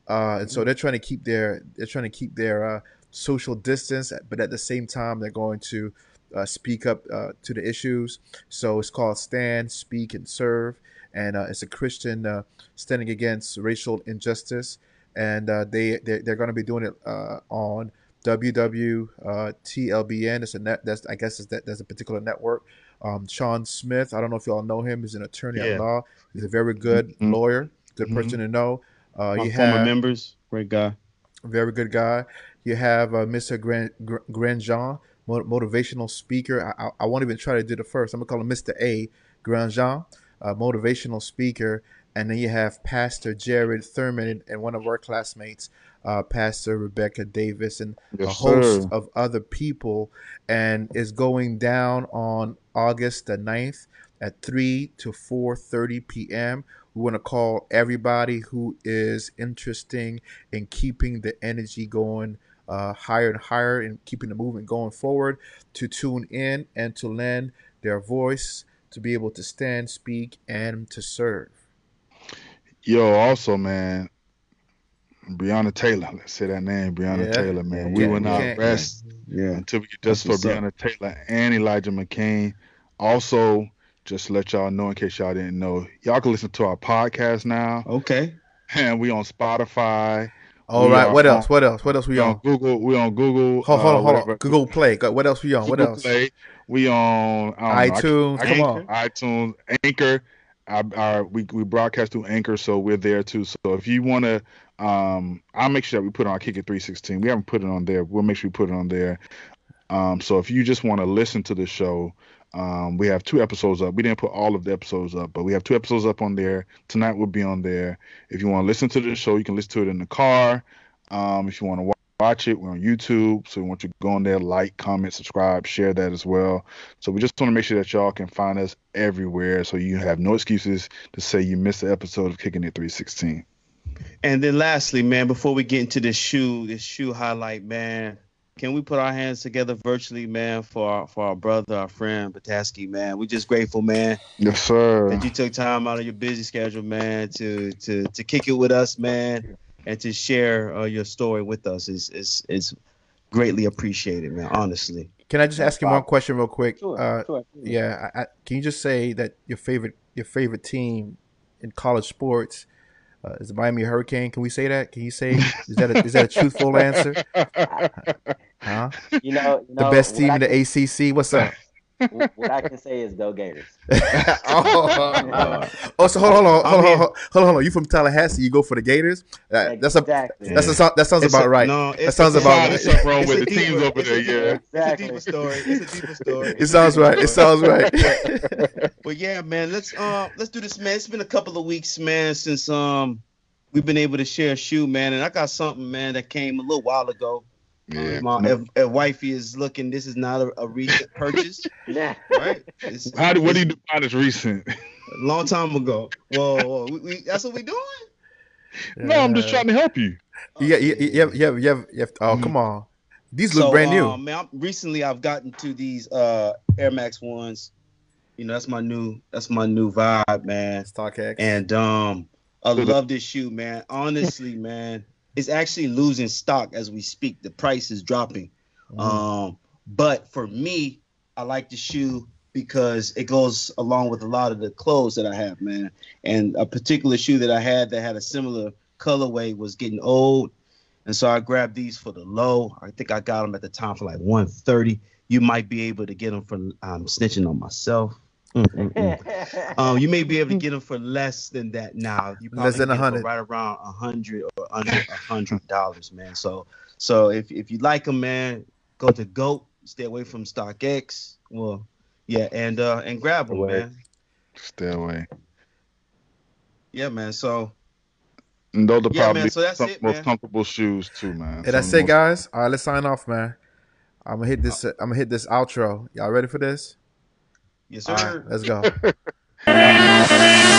uh, and so they're trying to keep their they're trying to keep their uh, social distance, but at the same time they're going to uh, speak up uh, to the issues. So it's called Stand, Speak, and Serve, and uh, it's a Christian uh, standing against racial injustice, and uh, they they're, they're going to be doing it uh, on WWTLBN. It's a net that's I guess is that there's a particular network um, Sean Smith, I don't know if y'all know him. He's an attorney yeah. at law. He's a very good mm-hmm. lawyer, good mm-hmm. person to know. Uh, you former have, members, great guy. Very good guy. You have uh, Mr. Grand, Grandjean, motivational speaker. I, I, I, won't even try to do the first. I'm gonna call him Mr. A. Grandjean, uh, motivational speaker. And then you have Pastor Jared Thurman and one of our classmates, uh, Pastor Rebecca Davis, and yes, a host sir. of other people. And is going down on August the 9th at 3 to 4.30 p.m. We want to call everybody who is interesting in keeping the energy going uh, higher and higher and keeping the movement going forward to tune in and to lend their voice to be able to stand, speak, and to serve. Yo, also, man, Breonna Taylor. Let's say that name, Breonna yeah. Taylor, man. We yeah, will not rest yeah. until we get justice for Breonna Taylor and Elijah McClain. Also, just to let y'all know in case y'all didn't know, y'all can listen to our podcast now. Okay. And we on Spotify. All we right. What else? On, what else? What else we, we on? on? Google. We on Google. Hold, hold uh, on, hold on. Google Play. What else we on? Google what else? Play. We on iTunes. Know, I, I, Come on. iTunes, Anchor. Our, our, we we broadcast through Anchor, so we're there too. So if you want to, um, I'll make sure that we put on Kick It 316. We haven't put it on there. We'll make sure we put it on there. Um, so if you just want to listen to the show, um, we have two episodes up. We didn't put all of the episodes up, but we have two episodes up on there. Tonight will be on there. If you want to listen to the show, you can listen to it in the car. Um, if you want to watch it, we're on YouTube. So we want you to go on there, like, comment, subscribe, share that as well. So we just want to make sure that y'all can find us everywhere so you have no excuses to say you missed the episode of Kicking It 316. And then lastly, man, before we get into this shoe, this shoe highlight, man, can we put our hands together virtually, man, for our, for our brother, our friend Pataski, man? We're just grateful, man. Yes, sir. That you took time out of your busy schedule, man, to to to kick it with us, man, and to share uh, your story with us is is is greatly appreciated, man. Honestly. Can I just ask you one question real quick? Sure, uh, sure. Yeah, I, I, can you just say that your favorite your favorite team in college sports uh, is the Miami Hurricane? Can we say that? Can you say is that a, is that a truthful answer? Huh? You know, you know the best team in the ACC. What's up? What I can say is go Gators. oh, oh, so hold on, hold on, hold on, hold on, hold on. You from Tallahassee? You go for the Gators? Uh, that's a that's a that sounds it's about a, right. No, that sounds about right. Something wrong with the teams over there. Yeah, exactly. It's a deeper story. It's a deeper story. It sounds right. It sounds right. well, yeah, man. Let's um let's do this, man. It's been a couple of weeks, man, since um we've been able to share a shoe, man, and I got something, man, that came a little while ago. Yeah. My, if, if, wifey is looking, this is not a, a recent purchase. yeah. Right. It's, How do what do you define as recent? A long time ago. Whoa, whoa. We, we, that's what we doing. No, I'm just trying to help you. Yeah, yeah, yeah, yeah, yeah, yeah. Oh, mm-hmm. come on. These look so, brand new. Um, man, I'm, recently I've gotten to these uh Air Max ones. You know, that's my new that's my new vibe, man. StockX. And um, I love this shoe, man. Honestly, man it's actually losing stock as we speak. The price is dropping. Mm-hmm. Um, but for me, I like the shoe because it goes along with a lot of the clothes that I have, man. And a particular shoe that I had that had a similar colorway was getting old, and so I grabbed these for the low. I think I got them at the time for like 130. You might be able to get them for um, snitching on myself. Um, you may be able to get them for less than that now. You less than a hundred, right around a hundred or under a hundred dollars, man. So, so if if you like them, man, go to Goat. Stay away from StockX. Well, yeah, and uh and grab them, away. man. Stay away. Yeah, man. So. And those are yeah, probably man, so some it, most man. comfortable shoes too, man. Hey, that's it, guys. All right, let's sign off, man. I'm gonna hit this. I'm gonna hit this outro. Y'all ready for this? Yes, sir. let's go.